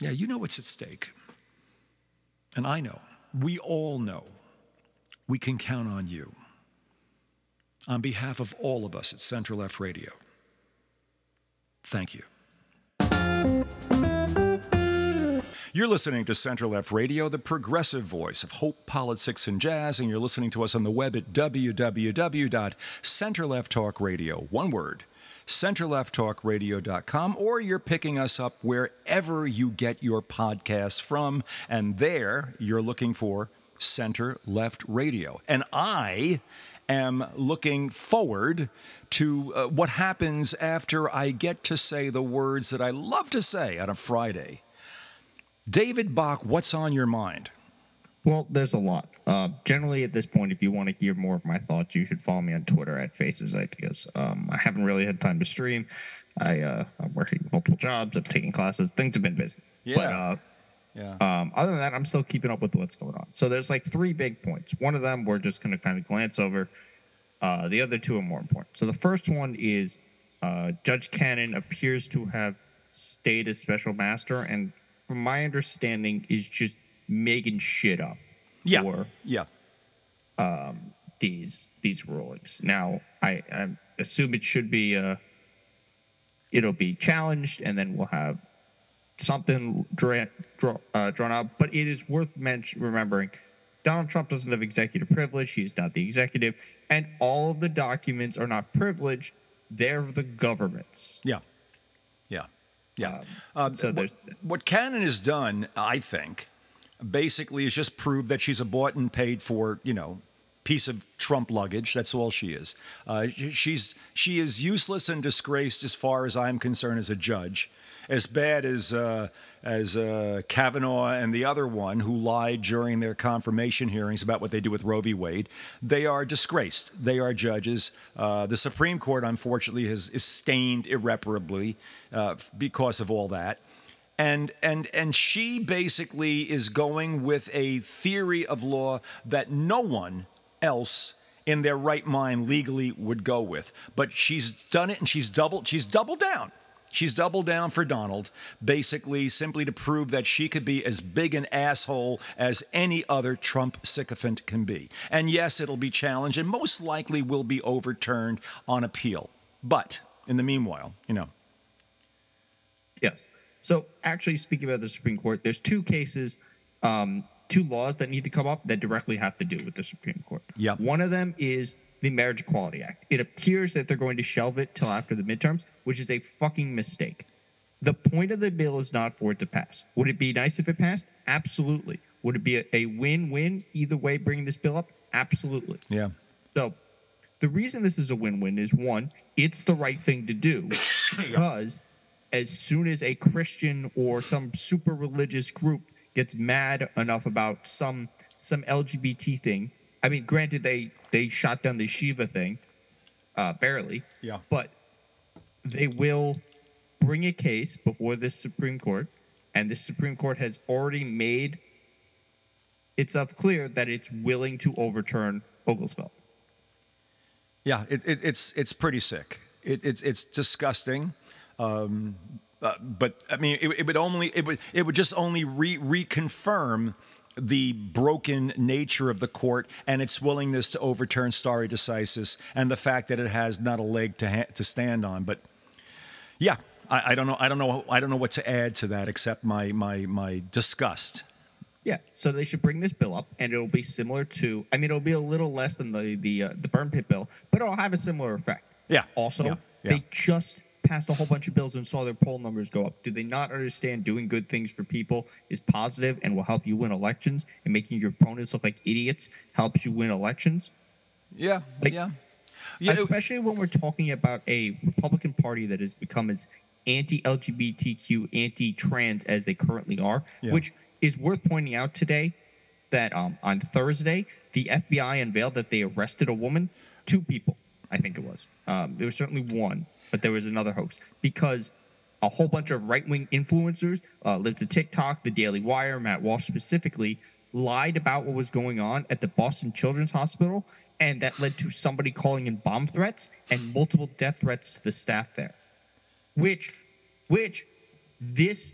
Yeah, you know what's at stake. And I know, we all know, we can count on you. On behalf of all of us at Center Left Radio, thank you. You're listening to Center Left Radio, the progressive voice of hope, politics, and jazz, and you're listening to us on the web at www.centerlefttalkradio, one word, centerlefttalkradio.com, or you're picking us up wherever you get your podcasts from, and there you're looking for Center Left Radio. And I am looking forward to uh, what happens after I get to say the words that I love to say on a Friday. David Bach, what's on your mind? Well, there's a lot. Uh, generally, at this point, if you want to hear more of my thoughts, you should follow me on Twitter at Faces Ideas. Um, I haven't really had time to stream. I, uh, I'm working multiple jobs. I'm taking classes. Things have been busy. Yeah. But uh, Yeah. um, other than that, I'm still keeping up with what's going on. So there's like three big points. One of them we're just going to kind of glance over. Uh, the other two are more important. So the first one is uh, Judge Cannon appears to have stayed as special master, and from my understanding, is just making shit up yeah. for yeah. these these rulings. Now, I, I assume it should be uh, it'll be challenged, and then we'll have something dra- draw, uh, drawn up. But it is worth mention remembering. Donald Trump doesn't have executive privilege. He's not the executive, and all of the documents are not privileged. They're the government's. Yeah. Yeah. Yeah. Um, Uh, so what- there's what Cannon has done, I think, basically is just proved that she's a bought and paid for, you know, piece of Trump luggage. That's all she is. Uh, she's she is useless and disgraced as far as I'm concerned as a judge. As bad as uh, as uh, Kavanaugh and the other one who lied during their confirmation hearings about what they do with Roe v. Wade, they are disgraced. They are judges. Uh, the Supreme Court, unfortunately, has is stained irreparably uh, because of all that and and and she basically is going with a theory of law that no one else in their right mind legally would go with. But she's done it and she's doubled she's doubled down. She's doubled down for Donald basically simply to prove that she could be as big an asshole as any other Trump sycophant can be. And yes it'll be challenged and most likely will be overturned on appeal. But in the meanwhile you know. Yes. So actually, speaking about the Supreme Court, there's two cases, um, two laws that need to come up that directly have to do with the Supreme Court. Yep. One of them is the Marriage Equality Act. It appears that they're going to shelve it till after the midterms, which is a fucking mistake. The point of the bill is not for it to pass. Would it be nice if it passed? Absolutely. Would it be a, a win-win either way bringing this bill up? Absolutely. Yeah. So the reason this is a win-win is one, it's the right thing to do because as soon as a Christian or some super religious group gets mad enough about some some LGBT thing, I mean, granted they they shot down the Shiva thing, uh, barely, Yeah. but they will bring a case before this Supreme Court, and this Supreme Court has already made itself clear that it's willing to overturn Obergefell. Yeah, it, it, it's it's pretty sick. It, it's it's disgusting. Um, uh, but I mean, it, it would only it would it would just only re- reconfirm the broken nature of the court and its willingness to overturn stare decisis, and the fact that it has not a leg to ha- to stand on. But yeah, I, I don't know. I don't know. I don't know what to add to that except my my my disgust. Yeah, so they should bring this bill up, and it'll be similar to. I mean, it'll be a little less than the the uh, the burn pit bill, but it'll have a similar effect. Yeah. Also, Yeah. Yeah. they just passed a whole bunch of bills and saw their poll numbers go up. Do they not understand doing good things for people is positive and will help you win elections, and making your opponents look like idiots helps you win elections? Yeah, Like- yeah, yeah. Especially when we're talking about a Republican Party that has become as anti-LGBTQ, anti-trans as they currently are, Yeah. which is worth pointing out today that um, on Thursday the FBI unveiled that they arrested a woman, two people, I think it was. Um, there was certainly one, but there was another hoax because a whole bunch of right-wing influencers, uh, Libs of TikTok, The Daily Wire, Matt Walsh specifically, lied about what was going on at the Boston Children's Hospital, and that led to somebody calling in bomb threats and multiple death threats to the staff there. Which, which, this,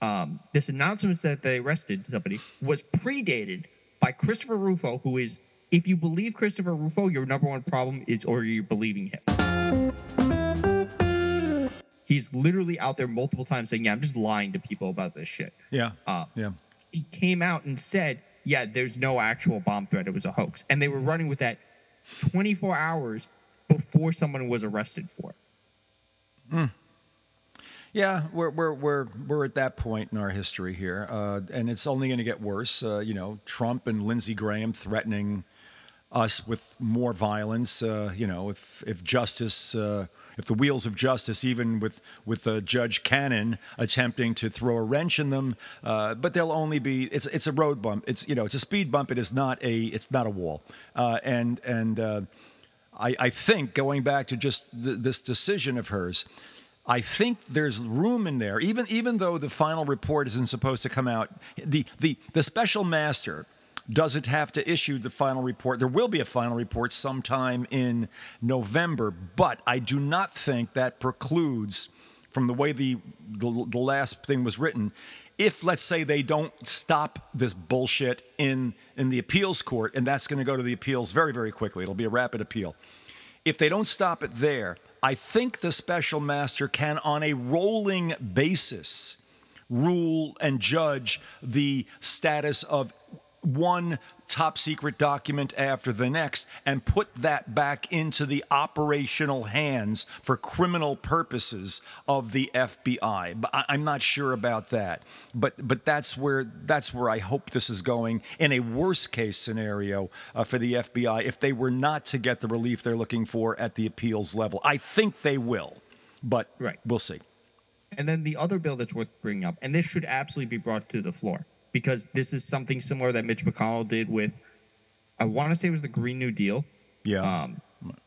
um, this announcement that they arrested somebody was predated by Christopher Rufo, who is, if you believe Christopher Rufo, your number one problem is, or you're believing him. He's literally out there multiple times saying, "Yeah, I'm just lying to people about this shit." yeah, Uh, yeah. he came out and said, "Yeah, there's no actual bomb threat. It was a hoax," and they were running with that 24 hours before someone was arrested for it. Yeah, we're we're we're we're at that point in our history here, uh, and it's only going to get worse. Uh, you know, Trump and Lindsey Graham threatening us with more violence. Uh, you know, if if justice, uh, if the wheels of justice, even with with uh, Judge Cannon attempting to throw a wrench in them, uh, but they'll only be it's it's a road bump. It's you know it's a speed bump. It is not a it's not a wall. Uh, and and uh, I, I think going back to just th- this decision of hers, I think there's room in there, even even though the final report isn't supposed to come out. The the the special master doesn't have to issue the final report. There will be a final report sometime in November, but I do not think that precludes, from the way the the, the last thing was written, if let's say they don't stop this bullshit in in the appeals court, and that's going to go to the appeals very very quickly. It'll be a rapid appeal if they don't stop it there, I think the special master can, on a rolling basis, rule and judge the status of one top secret document after the next and put that back into the operational hands for criminal purposes of the FBI. But I'm not sure about that. But but that's where that's where I hope this is going in a worst case scenario uh, for the FBI if they were not to get the relief they're looking for at the appeals level. I think they will, but Right. we'll see. And then the other bill that's worth bringing up, and this should absolutely be brought to the floor because this is something similar that Mitch McConnell did with, I want to say it was the Green New Deal, Yeah. um,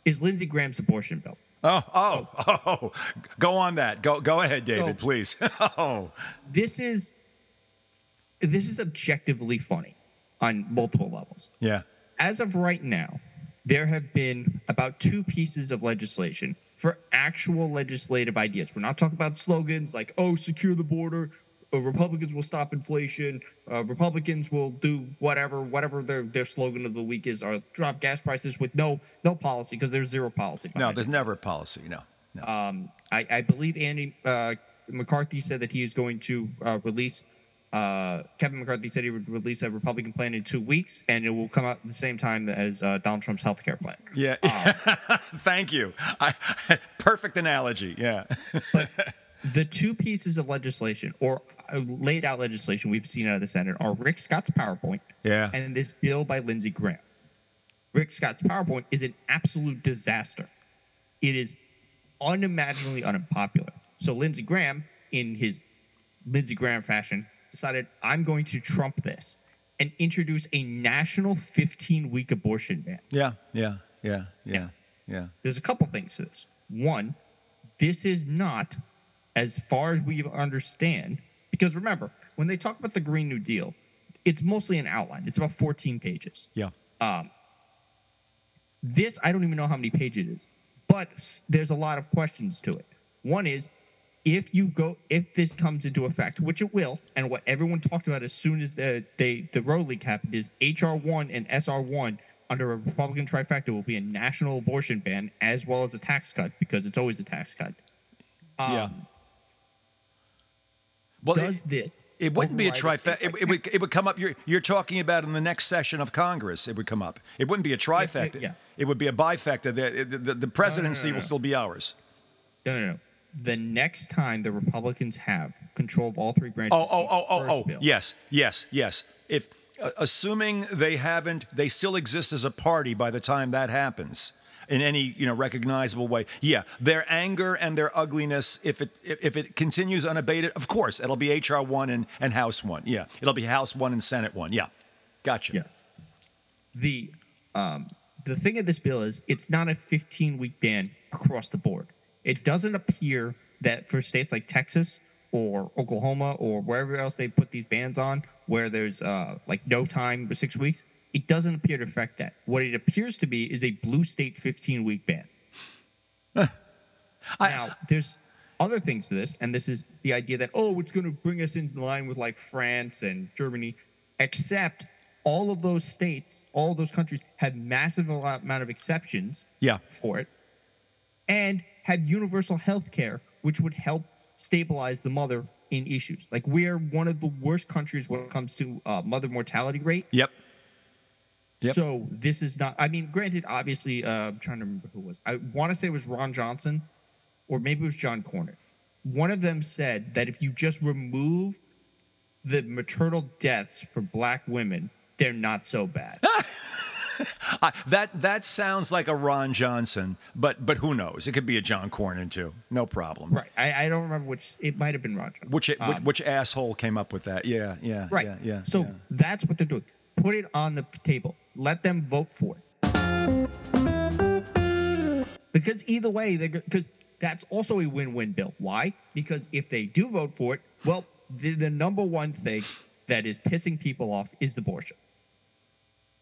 is Lindsey Graham's abortion bill. Oh, oh, oh, go on that. Go, go ahead, David, So- please. oh, This is, this is objectively funny on multiple levels. yeah, as of right now, there have been about two pieces of legislation for actual legislative ideas. We're not talking about slogans like, oh, secure the border, uh, Republicans will stop inflation, uh, Republicans will do whatever, whatever their, their slogan of the week is, or drop gas prices with no no policy, because there's zero policy. no, there's it. never a policy. No, no. Um, I, I believe Andy uh, McCarthy said that he is going to uh, release. Uh, Kevin McCarthy said he would release a Republican plan in two weeks, and it will come out at the same time as uh, Donald Trump's health care plan. yeah, thank you. I, perfect analogy. Yeah, the two pieces of legislation or uh, laid out legislation we've seen out of the Senate are Rick Scott's PowerPoint Yeah. and this bill by Lindsey Graham. Rick Scott's PowerPoint is an absolute disaster. It is unimaginably unpopular. So Lindsey Graham, in his Lindsey Graham fashion, decided I'm going to trump this and introduce a national 15 week abortion ban. Yeah. Yeah. Yeah. Yeah. Yeah. There's a couple things to this. One, this is not, as far as we understand, because remember, when they talk about the Green New Deal, it's mostly an outline. It's about 14 pages. Yeah. Um, this, I don't even know how many pages it is, but there's a lot of questions to it. One is, if you go, if this comes into effect, which it will, and what everyone talked about as soon as the they the Roe leak happened is HR one and SR one under a Republican trifecta will be a national abortion ban as well as a tax cut because it's always a tax cut. Um, Yeah. Well, does it, this? it wouldn't be a trifecta. It, it would it would come up. You're you're talking about in the next session of Congress. It would come up. It wouldn't be a trifecta. yeah. It would be a bifecta. The the, the, the presidency no, will no. still be ours. No, no, no. The next time the Republicans have control of all three branches. Oh, oh, oh, oh, oh. bill- Yes, yes, yes. If uh, assuming they haven't, they still exist as a party by the time that happens in any you know recognizable way. Yeah, their anger and their ugliness, if it if, it continues unabated, of course it'll be HR one and and House one. Yeah, it'll be House one and Senate one. Yeah, gotcha. Yes. The um, the thing of this bill is it's not a 15 week ban across the board. It doesn't appear that for states like Texas or Oklahoma or wherever else they put these bans on, where there's uh, like no time for six weeks, it doesn't appear to affect that. What it appears to be is a blue state 15 week ban. I- now, there's other things to this, and this is the idea that oh, it's going to bring us into line with like France and Germany, except all of those states, all those countries have massive amount of exceptions Yeah, for it, and have universal health care, which would help stabilize the mother in issues. Like we are one of the worst countries when it comes to uh, mother mortality rate. yep. Yep. So this is not. I mean, granted, obviously, uh, I'm trying to remember who it was. I want to say it was Ron Johnson, or maybe it was John Cornyn. One of them said that if you just remove the maternal deaths for black women, they're not so bad. I, that that sounds like a Ron Johnson, but but who knows? It could be a John Cornyn too. No problem. right. I, I don't remember which. It might have been Ron Johnson. Which, which Um, which asshole came up with that? Yeah, yeah, Right. yeah, yeah. So yeah. that's what they're doing. Put it on the table. Let them vote for it. Because either way, they're because that's also a win-win bill. Why? Because if they do vote for it, well, the, the number one thing that is pissing people off is abortion.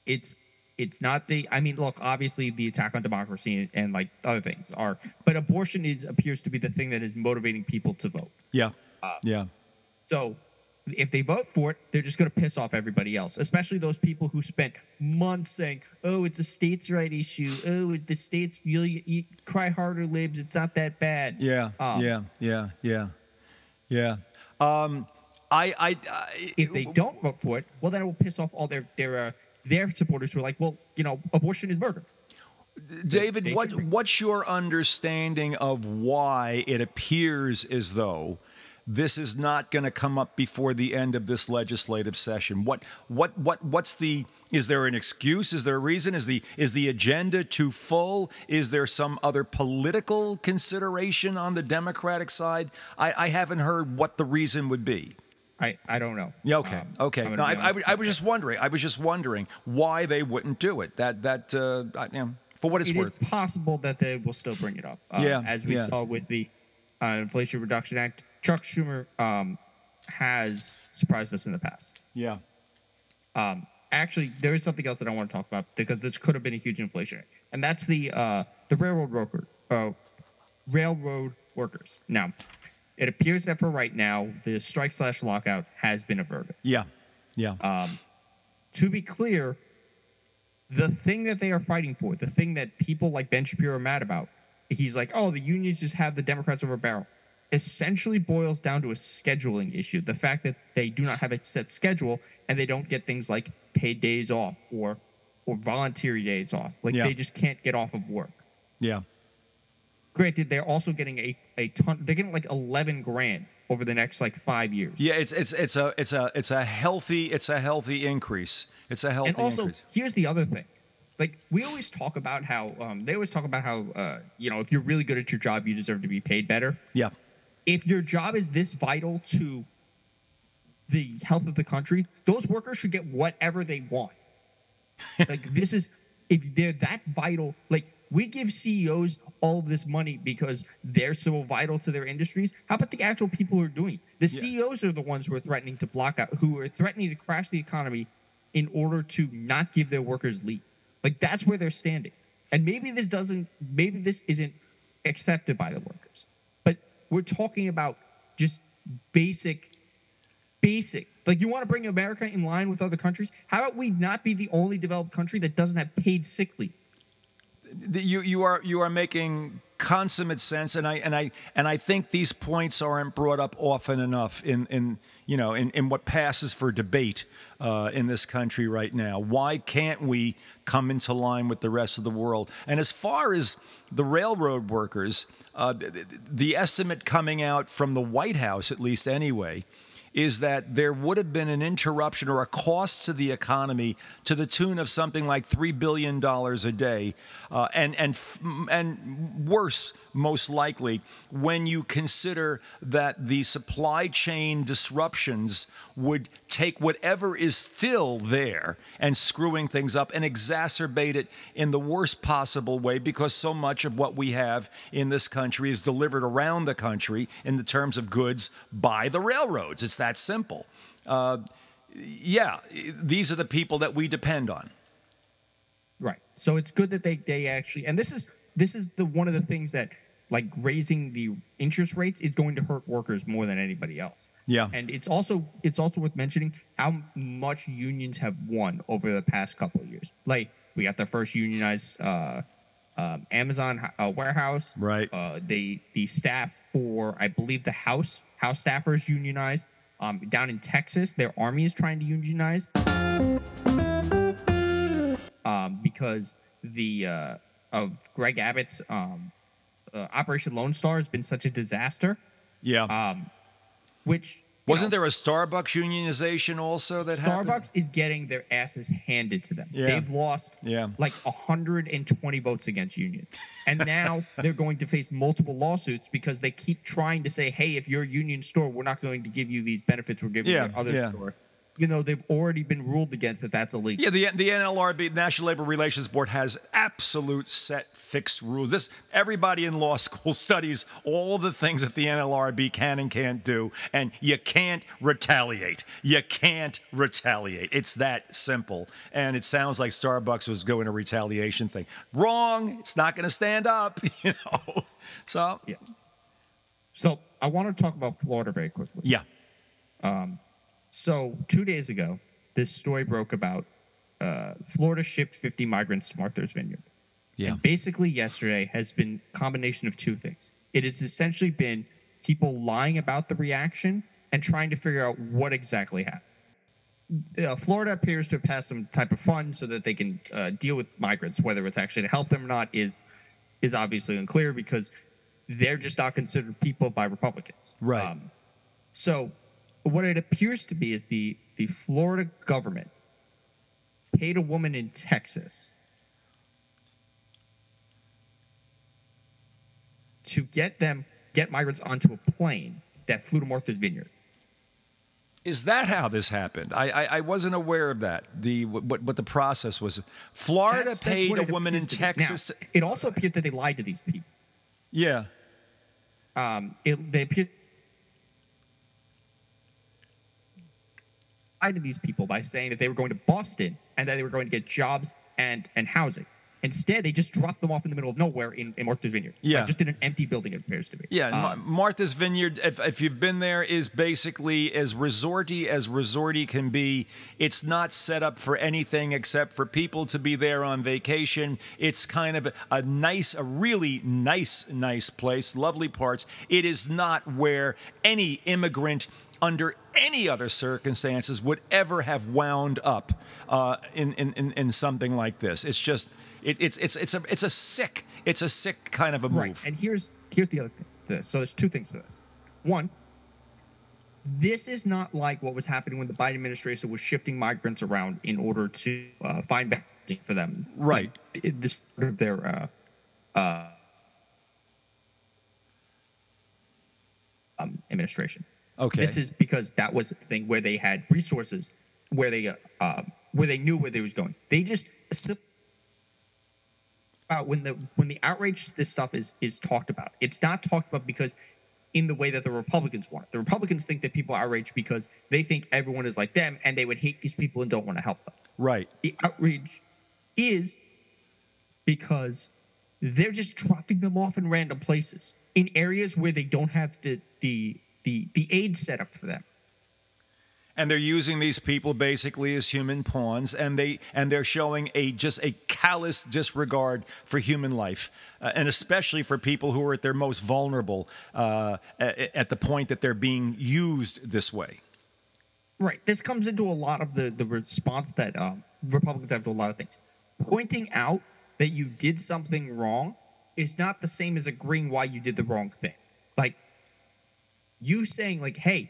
It's it's not the. I mean, look, obviously the attack on democracy and, and like other things are, but abortion is appears to be the thing that is motivating people to vote. yeah, uh, yeah. So if they vote for it, they're just going to piss off everybody else, especially those people who spent months saying, "Oh, it's a states' right issue. Oh, the states really you, cry harder, libs. It's not that bad." Yeah, Um, yeah, yeah, yeah, yeah. Um, I, I, I If they don't vote for it, well, then it will piss off all their their uh, their supporters who are like, "Well, you know, abortion is murder." David, they what what's your understanding of why it appears as though this is not going to come up before the end of this legislative session? What what what what's the is there an excuse? Is there a reason? Is the is the agenda too full? Is there some other political consideration on the Democratic side? I, I haven't heard what the reason would be. I I don't know. Yeah, okay, Um, okay. No, I, I, was- I was just wondering. I was just wondering why they wouldn't do it. That that uh, I, you know, for what it's It is worth. possible that they will still bring it up. Um, Yeah, as we yeah. saw with the uh, Inflation Reduction Act, Chuck Schumer um, has surprised us in the past. Yeah. Um, actually, there is something else that I want to talk about because this could have been a huge inflation, and that's the uh, the railroad worker, uh, railroad workers. Now, it appears that for right now, the strike slash lockout has been averted. Yeah. Yeah. Um, to be clear, the thing that they are fighting for, the thing that people like Ben Shapiro are mad about, he's like, oh, the unions just have the Democrats over a barrel. Essentially boils down to a scheduling issue. The fact that they do not have a set schedule and they don't get things like paid days off or or voluntary days off. Like Yeah. they just can't get off of work. yeah. Granted, they're also getting a a ton. They're getting like eleven grand over the next like five years. Yeah, it's it's it's a it's a it's a healthy it's a healthy increase. It's a healthy increase. and also, increase. here's the other thing. Like we always talk about how um, they always talk about how uh, you know if you're really good at your job, you deserve to be paid better. Yeah. If your job is this vital to the health of the country, those workers should get whatever they want. like this is if they're that vital. Like we give CEOs all of this money because they're so vital to their industries. How about the actual people who are doing? it? The Yeah. CEOs are the ones who are threatening to block out, who are threatening to crash the economy in order to not give their workers leave. Like that's where they're standing. And maybe this doesn't maybe this isn't accepted by the workers. We're talking about just basic basic. Like you want to bring America in line with other countries? How about we not be the only developed country that doesn't have paid sick leave? You you are you are making consummate sense and I and I and I think these points aren't brought up often enough in in you know in, in what passes for debate uh, in this country right now. Why can't we come into line with the rest of the world? And as far as the railroad workers, uh, th- th- the estimate coming out from the White House, at least anyway, is that there would have been an interruption or a cost to the economy to the tune of something like three billion dollars a day, uh, and and and worse, most likely, when you consider that the supply chain disruptions would take whatever is still there and screwing things up and exacerbate it in the worst possible way because so much of what we have in this country is delivered around the country in the terms of goods by the railroads. It's that simple. Uh, yeah, these are the people that we depend on. Right. So it's good that they they actually and this is this is the one of the things that like raising the interest rates is going to hurt workers more than anybody else. Yeah. And it's also it's also worth mentioning how much unions have won over the past couple of years. Like we got the first unionized uh, um, Amazon uh, warehouse. Right. Uh, they the staff for I believe the house house staffers unionized. Um, down in Texas, their army is trying to unionize um, because the uh, of Greg Abbott's um, uh, Operation Lone Star has been such a disaster. Yeah. Um, which Wasn't know, there a Starbucks unionization also that happened? Starbucks happened? is getting their asses handed to them. Yeah. They've lost Yeah. like 120 votes against unions. And now they're going to face multiple lawsuits because they keep trying to say, hey, if you're a union store, we're not going to give you these benefits we're giving Yeah, other yeah. store. You know, they've already been ruled against that that's illegal. Yeah, the the NLRB, National Labor Relations Board, has absolute set fixed rules. This everybody in law school studies all the things that the NLRB can and can't do, and you can't retaliate. You can't retaliate. It's that simple. And it sounds like Starbucks was going a retaliation thing. Wrong. It's not going to stand up. You know. So Yeah. So I want to talk about Florida very quickly. yeah, um, So two days ago, this story broke about uh, Florida shipped 50 migrants to Martha's Vineyard. yeah, And basically, yesterday has been a combination of two things. It has essentially been people lying about the reaction and trying to figure out what exactly happened. Uh, Florida appears to have passed some type of fund so that they can uh, deal with migrants. Whether it's actually to help them or not is is obviously unclear because they're just not considered people by Republicans. Um, Right. so, what it appears to be is the the Florida government paid a woman in Texas to get them get migrants onto a plane that flew to Martha's Vineyard. Is that how this happened? I, I, I wasn't aware of that. The what what the process was. Florida That's- that's paid a woman in be. Now, Texas. to, it also appears that they lied to these people. yeah. Um, it, they appear lied to these people by saying that they were going to Boston and that they were going to get jobs and and housing. Instead, they just dropped them off in the middle of nowhere in, in Martha's Vineyard. Yeah. Like, just in an empty building, it appears to be. Yeah, Um, Mar- Martha's Vineyard, if, if you've been there, is basically as resorty as resorty can be. It's not set up for anything except for people to be there on vacation. It's kind of a nice, a really nice, nice place, lovely parts. It is not where any immigrant under any other circumstances would ever have wound up uh, in, in, in, in something like this. It's just, it, it's, it's, it's, a, it's a sick, it's a sick kind of a move. Right. And here's here's the other thing this. So there's two things to this. One, this is not like what was happening when the Biden administration was shifting migrants around in order to uh, find housing for them. Right. Like, this their uh, uh, um, administration. Okay. This is because that was a thing where they had resources, where they uh, uh, where they knew where they was going. They just uh, when the when the outrage this stuff is is talked about, it's not talked about because in the way that the Republicans want it. The Republicans think that people are outraged because they think everyone is like them and they would hate these people and don't want to help them. right. The outrage is because they're just dropping them off in random places in areas where they don't have the the the, the aid set up for them. and they're using these people basically as human pawns and they and they're showing a just a callous disregard for human life uh, and especially for people who are at their most vulnerable uh, at, at the point that they're being used this way Right. This comes into a lot of the the response that um, Republicans have to a lot of things. Pointing out that you did something wrong is not the same as agreeing why you did the wrong thing. Like you saying like, "Hey,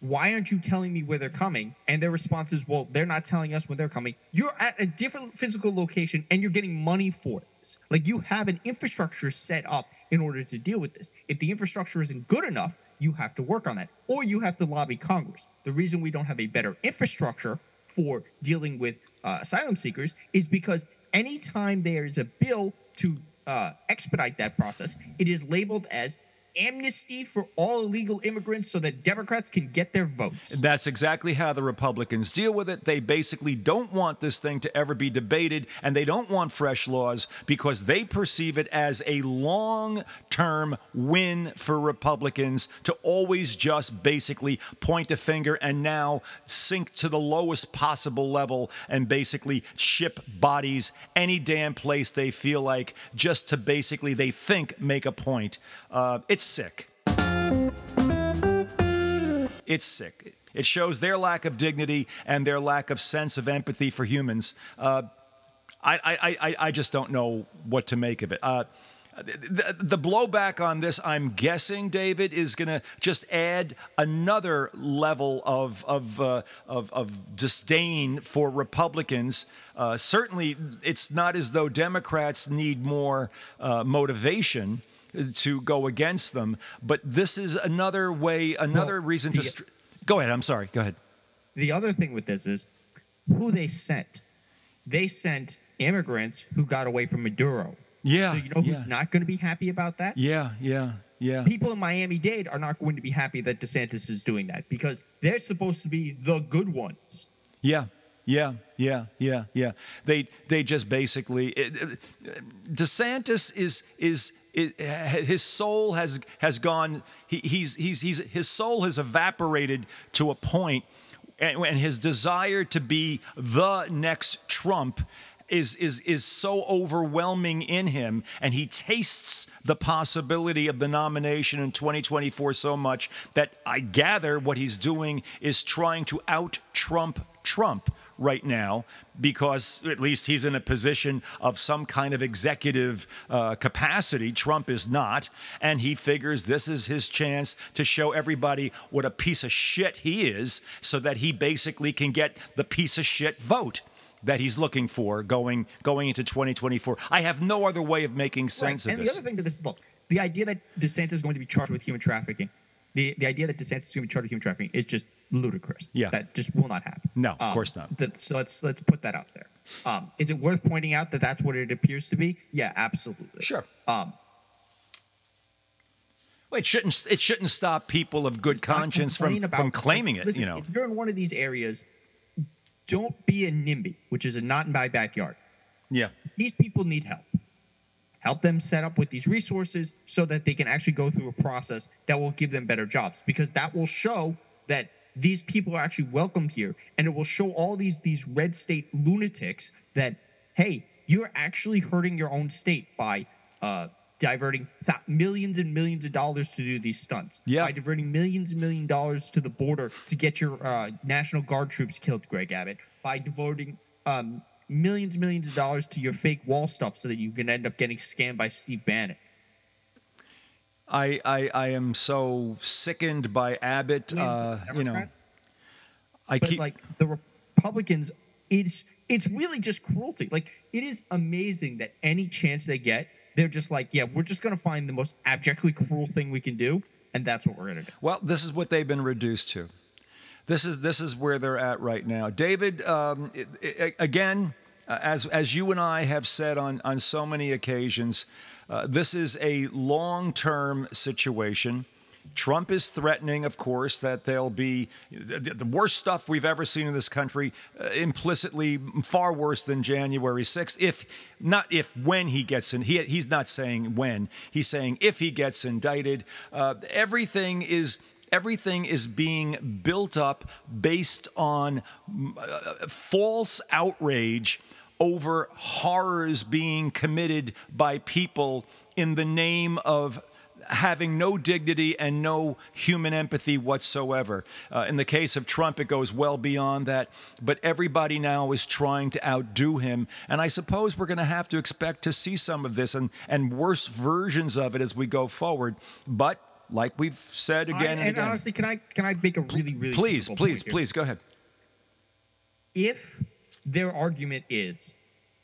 why aren't you telling me where they're coming?" And their response is, "Well, they're not telling us when they're coming." You're at a different physical location and you're getting money for it. Like you have an infrastructure set up in order to deal with this. If the infrastructure isn't good enough, you have to work on that or you have to lobby Congress. The reason we don't have a better infrastructure for dealing with uh, asylum seekers is because anytime there is a bill to uh, expedite that process, it is labeled as amnesty for all illegal immigrants so that Democrats can get their votes. That's exactly how the Republicans deal with it. They basically don't want this thing to ever be debated, and they don't want fresh laws because they perceive it as a long term win for Republicans to always just basically point a finger and now sink to the lowest possible level and basically ship bodies any damn place they feel like just to basically, they think, make a point. Uh, it's sick. It's sick. It shows their lack of dignity and their lack of sense of empathy for humans. Uh, I, I, I, I just don't know what to make of it. Uh, the, the blowback on this, I'm guessing, David, is going to just add another level of of, uh, of, of disdain for Republicans. Uh, certainly, it's not as though Democrats need more uh, motivation to go against them, but this is another way, another Well, reason to. the- Str- go ahead. I'm sorry. Go ahead. The other thing with this is who they sent. They sent immigrants who got away from Maduro. Yeah. So you know who's yeah. not going to be happy about that? Yeah. Yeah. Yeah. People in Miami Dade are not going to be happy that DeSantis is doing that because they're supposed to be the good ones. Yeah, yeah, yeah, yeah, yeah. They they just basically it, it- DeSantis is is. It, his soul has has gone. He, he's he's he's his soul has evaporated to a point, and, and his desire to be the next Trump is is is so overwhelming in him and he tastes the possibility of the nomination in 2024 so much that I gather what he's doing is trying to out Trump Trump right now because at least he's in a position of some kind of executive uh, capacity. Trump is not. And he figures this is his chance to show everybody what a piece of shit he is so that he basically can get the piece of shit vote that he's looking for going going into 2024. I have no other way of making sense Right. of And this. the other thing to this is look, the idea that DeSantis is going to be charged with human trafficking, the, the idea that DeSantis is going to be charged with human trafficking is just ludicrous. Yeah. That just will not happen. No, of Um, course not. that- so let's let's put that out there. Um, is it worth pointing out that that's what it appears to be? Yeah, absolutely. Sure. Um, Well, it shouldn't it shouldn't stop people of good conscience from, about- from claiming it, listen, you know. If you're in one of these areas, don't be a NIMBY, which is a not in my backyard. Yeah. these people need help. Help them set up with these resources so that they can actually go through a process that will give them better jobs because that will show that these people are actually welcomed here. And it will show all these these red state lunatics that hey you're actually hurting your own state by uh, diverting th- millions and millions of dollars to do these stunts. Yeah. by diverting millions and million dollars to the border to get your uh, national guard troops killed greg abbott. By devoting um, millions and millions of dollars to your fake wall stuff so that you can end up getting scammed by steve bannon I, I, I am so sickened by Abbott. Uh, you know, I but keep like the Republicans, it's it's really just cruelty. Like it is amazing that any chance they get, they're just like, yeah, we're just gonna find the most abjectly cruel thing we can do, and that's what we're gonna do. Well, this is what they've been reduced to. This is this is where they're at right now. David, um, i- i- again, uh, as as you and I have said on on so many occasions, uh, this is a long term situation. Trump is threatening, of course, that there'll be the, worst stuff we've ever seen in this country, uh, implicitly far worse than January 6th. If not, if when he gets in, he, he's not saying when. He's saying if he gets indicted. Uh, everything is everything is being built up based on uh, false outrage over horrors being committed by people in the name of having no dignity and no human empathy whatsoever. Uh, in the case of Trump, it goes well beyond that, but everybody now is trying to outdo him. And I suppose we're going to have to expect to see some of this and, and worse versions of it as we go forward. But like we've said again I- and, and again. honestly, can I can I make a really really please, please, please go ahead. if their argument is,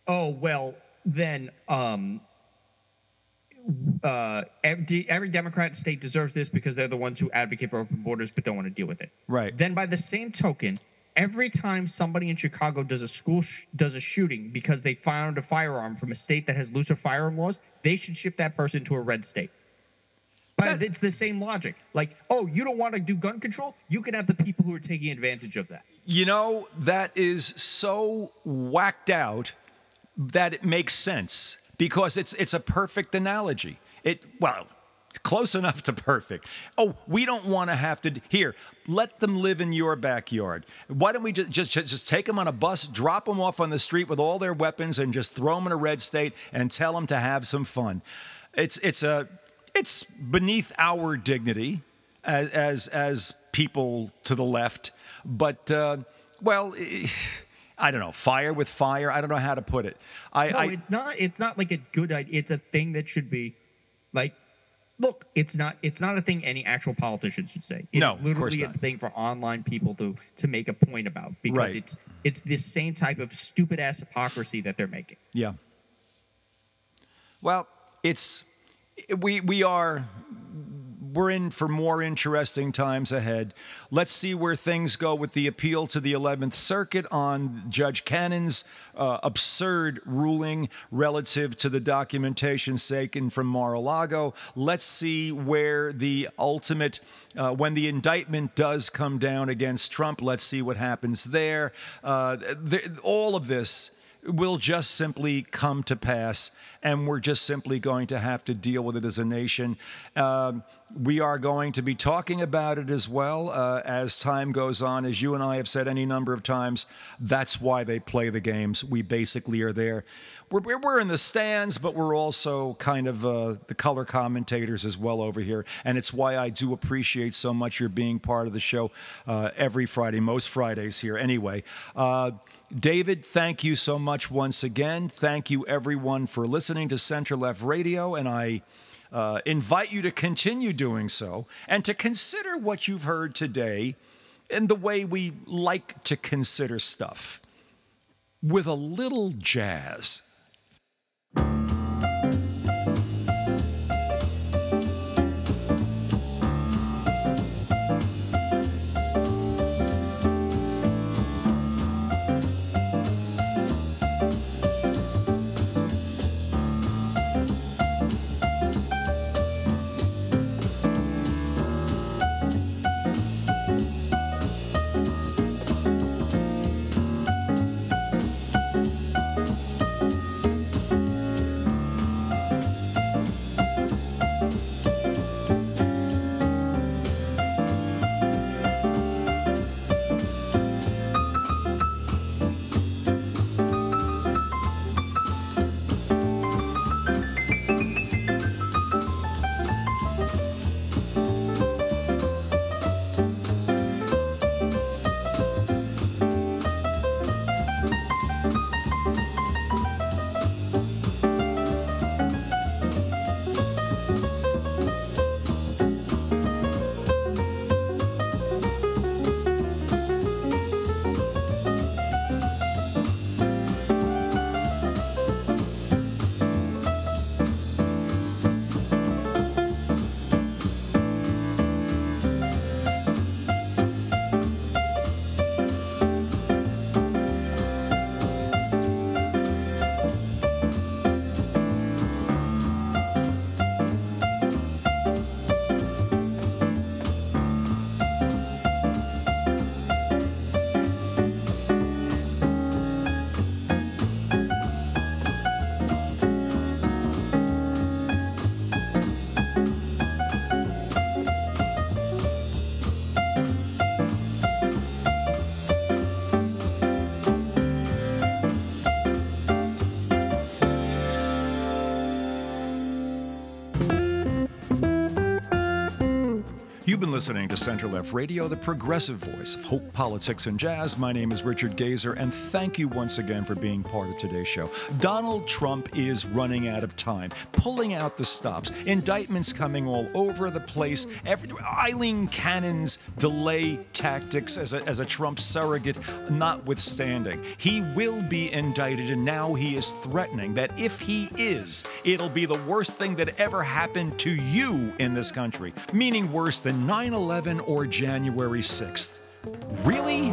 oh well, then um, uh, every, every Democrat state deserves this because they're the ones who advocate for open borders but don't want to deal with it. Right. Then, by the same token, every time somebody in Chicago does a school sh- does a shooting because they found a firearm from a state that has looser firearm laws, they should ship that person to a red state. But That- it's the same logic. Like, oh, you don't want to do gun control? You can have the people who are taking advantage of that. You know, that is so whacked out that it makes sense because it's it's a perfect analogy. It well, close enough to perfect. Oh, we don't want to have to here. Let them live in your backyard. Why don't we just just just take them on a bus, drop them off on the street with all their weapons, and just throw them in a red state and tell them to have some fun? It's it's a it's beneath our dignity as as as people to the left, but uh, well. eh, I don't know, fire with fire. I don't know how to put it. I, No, I it's not. It's not like a good idea. It's a thing that should be, like, look. It's not. It's not a thing any actual politician should say. It's No, of course literally a thing for online people to to make a point about because Right. it's it's this same type of stupid ass hypocrisy that they're making. Yeah. Well, it's we we are we're in for more interesting times ahead. Let's see where things go with the appeal to the 11th Circuit on Judge Cannon's uh, absurd ruling relative to the documentation taken from Mar-a-Lago. Let's see where the ultimate, uh, when the indictment does come down against Trump, let's see what happens there. Uh, th- all of this will just simply come to pass, and we're just simply going to have to deal with it as a nation. Um, we are going to be talking about it as well uh, as time goes on. As you and I have said any number of times, that's why they play the games. We basically are there. We're, we're- in the stands, but we're also kind of uh, the color commentators as well over here. And it's why I do appreciate so much your being part of the show uh, every Friday, most Fridays here anyway. David, thank you so much once again. Thank you, everyone, for listening to Center Left Radio. And I uh, invite you to continue doing so and to consider what you've heard today in the way we like to consider stuff with a little jazz. You've been listening to Center Left Radio, the progressive voice of hope, politics, and jazz. My name is Richard Gazer, and thank you once again for being part of today's show. Donald Trump is running out of time, pulling out the stops, indictments coming all over the place. Every, Aileen Cannon's delay tactics as a, as a Trump surrogate notwithstanding. He will be indicted, and now he is threatening that if he is, it'll be the worst thing that ever happened to you in this country, meaning worse than 9 11 or January 6th. Really?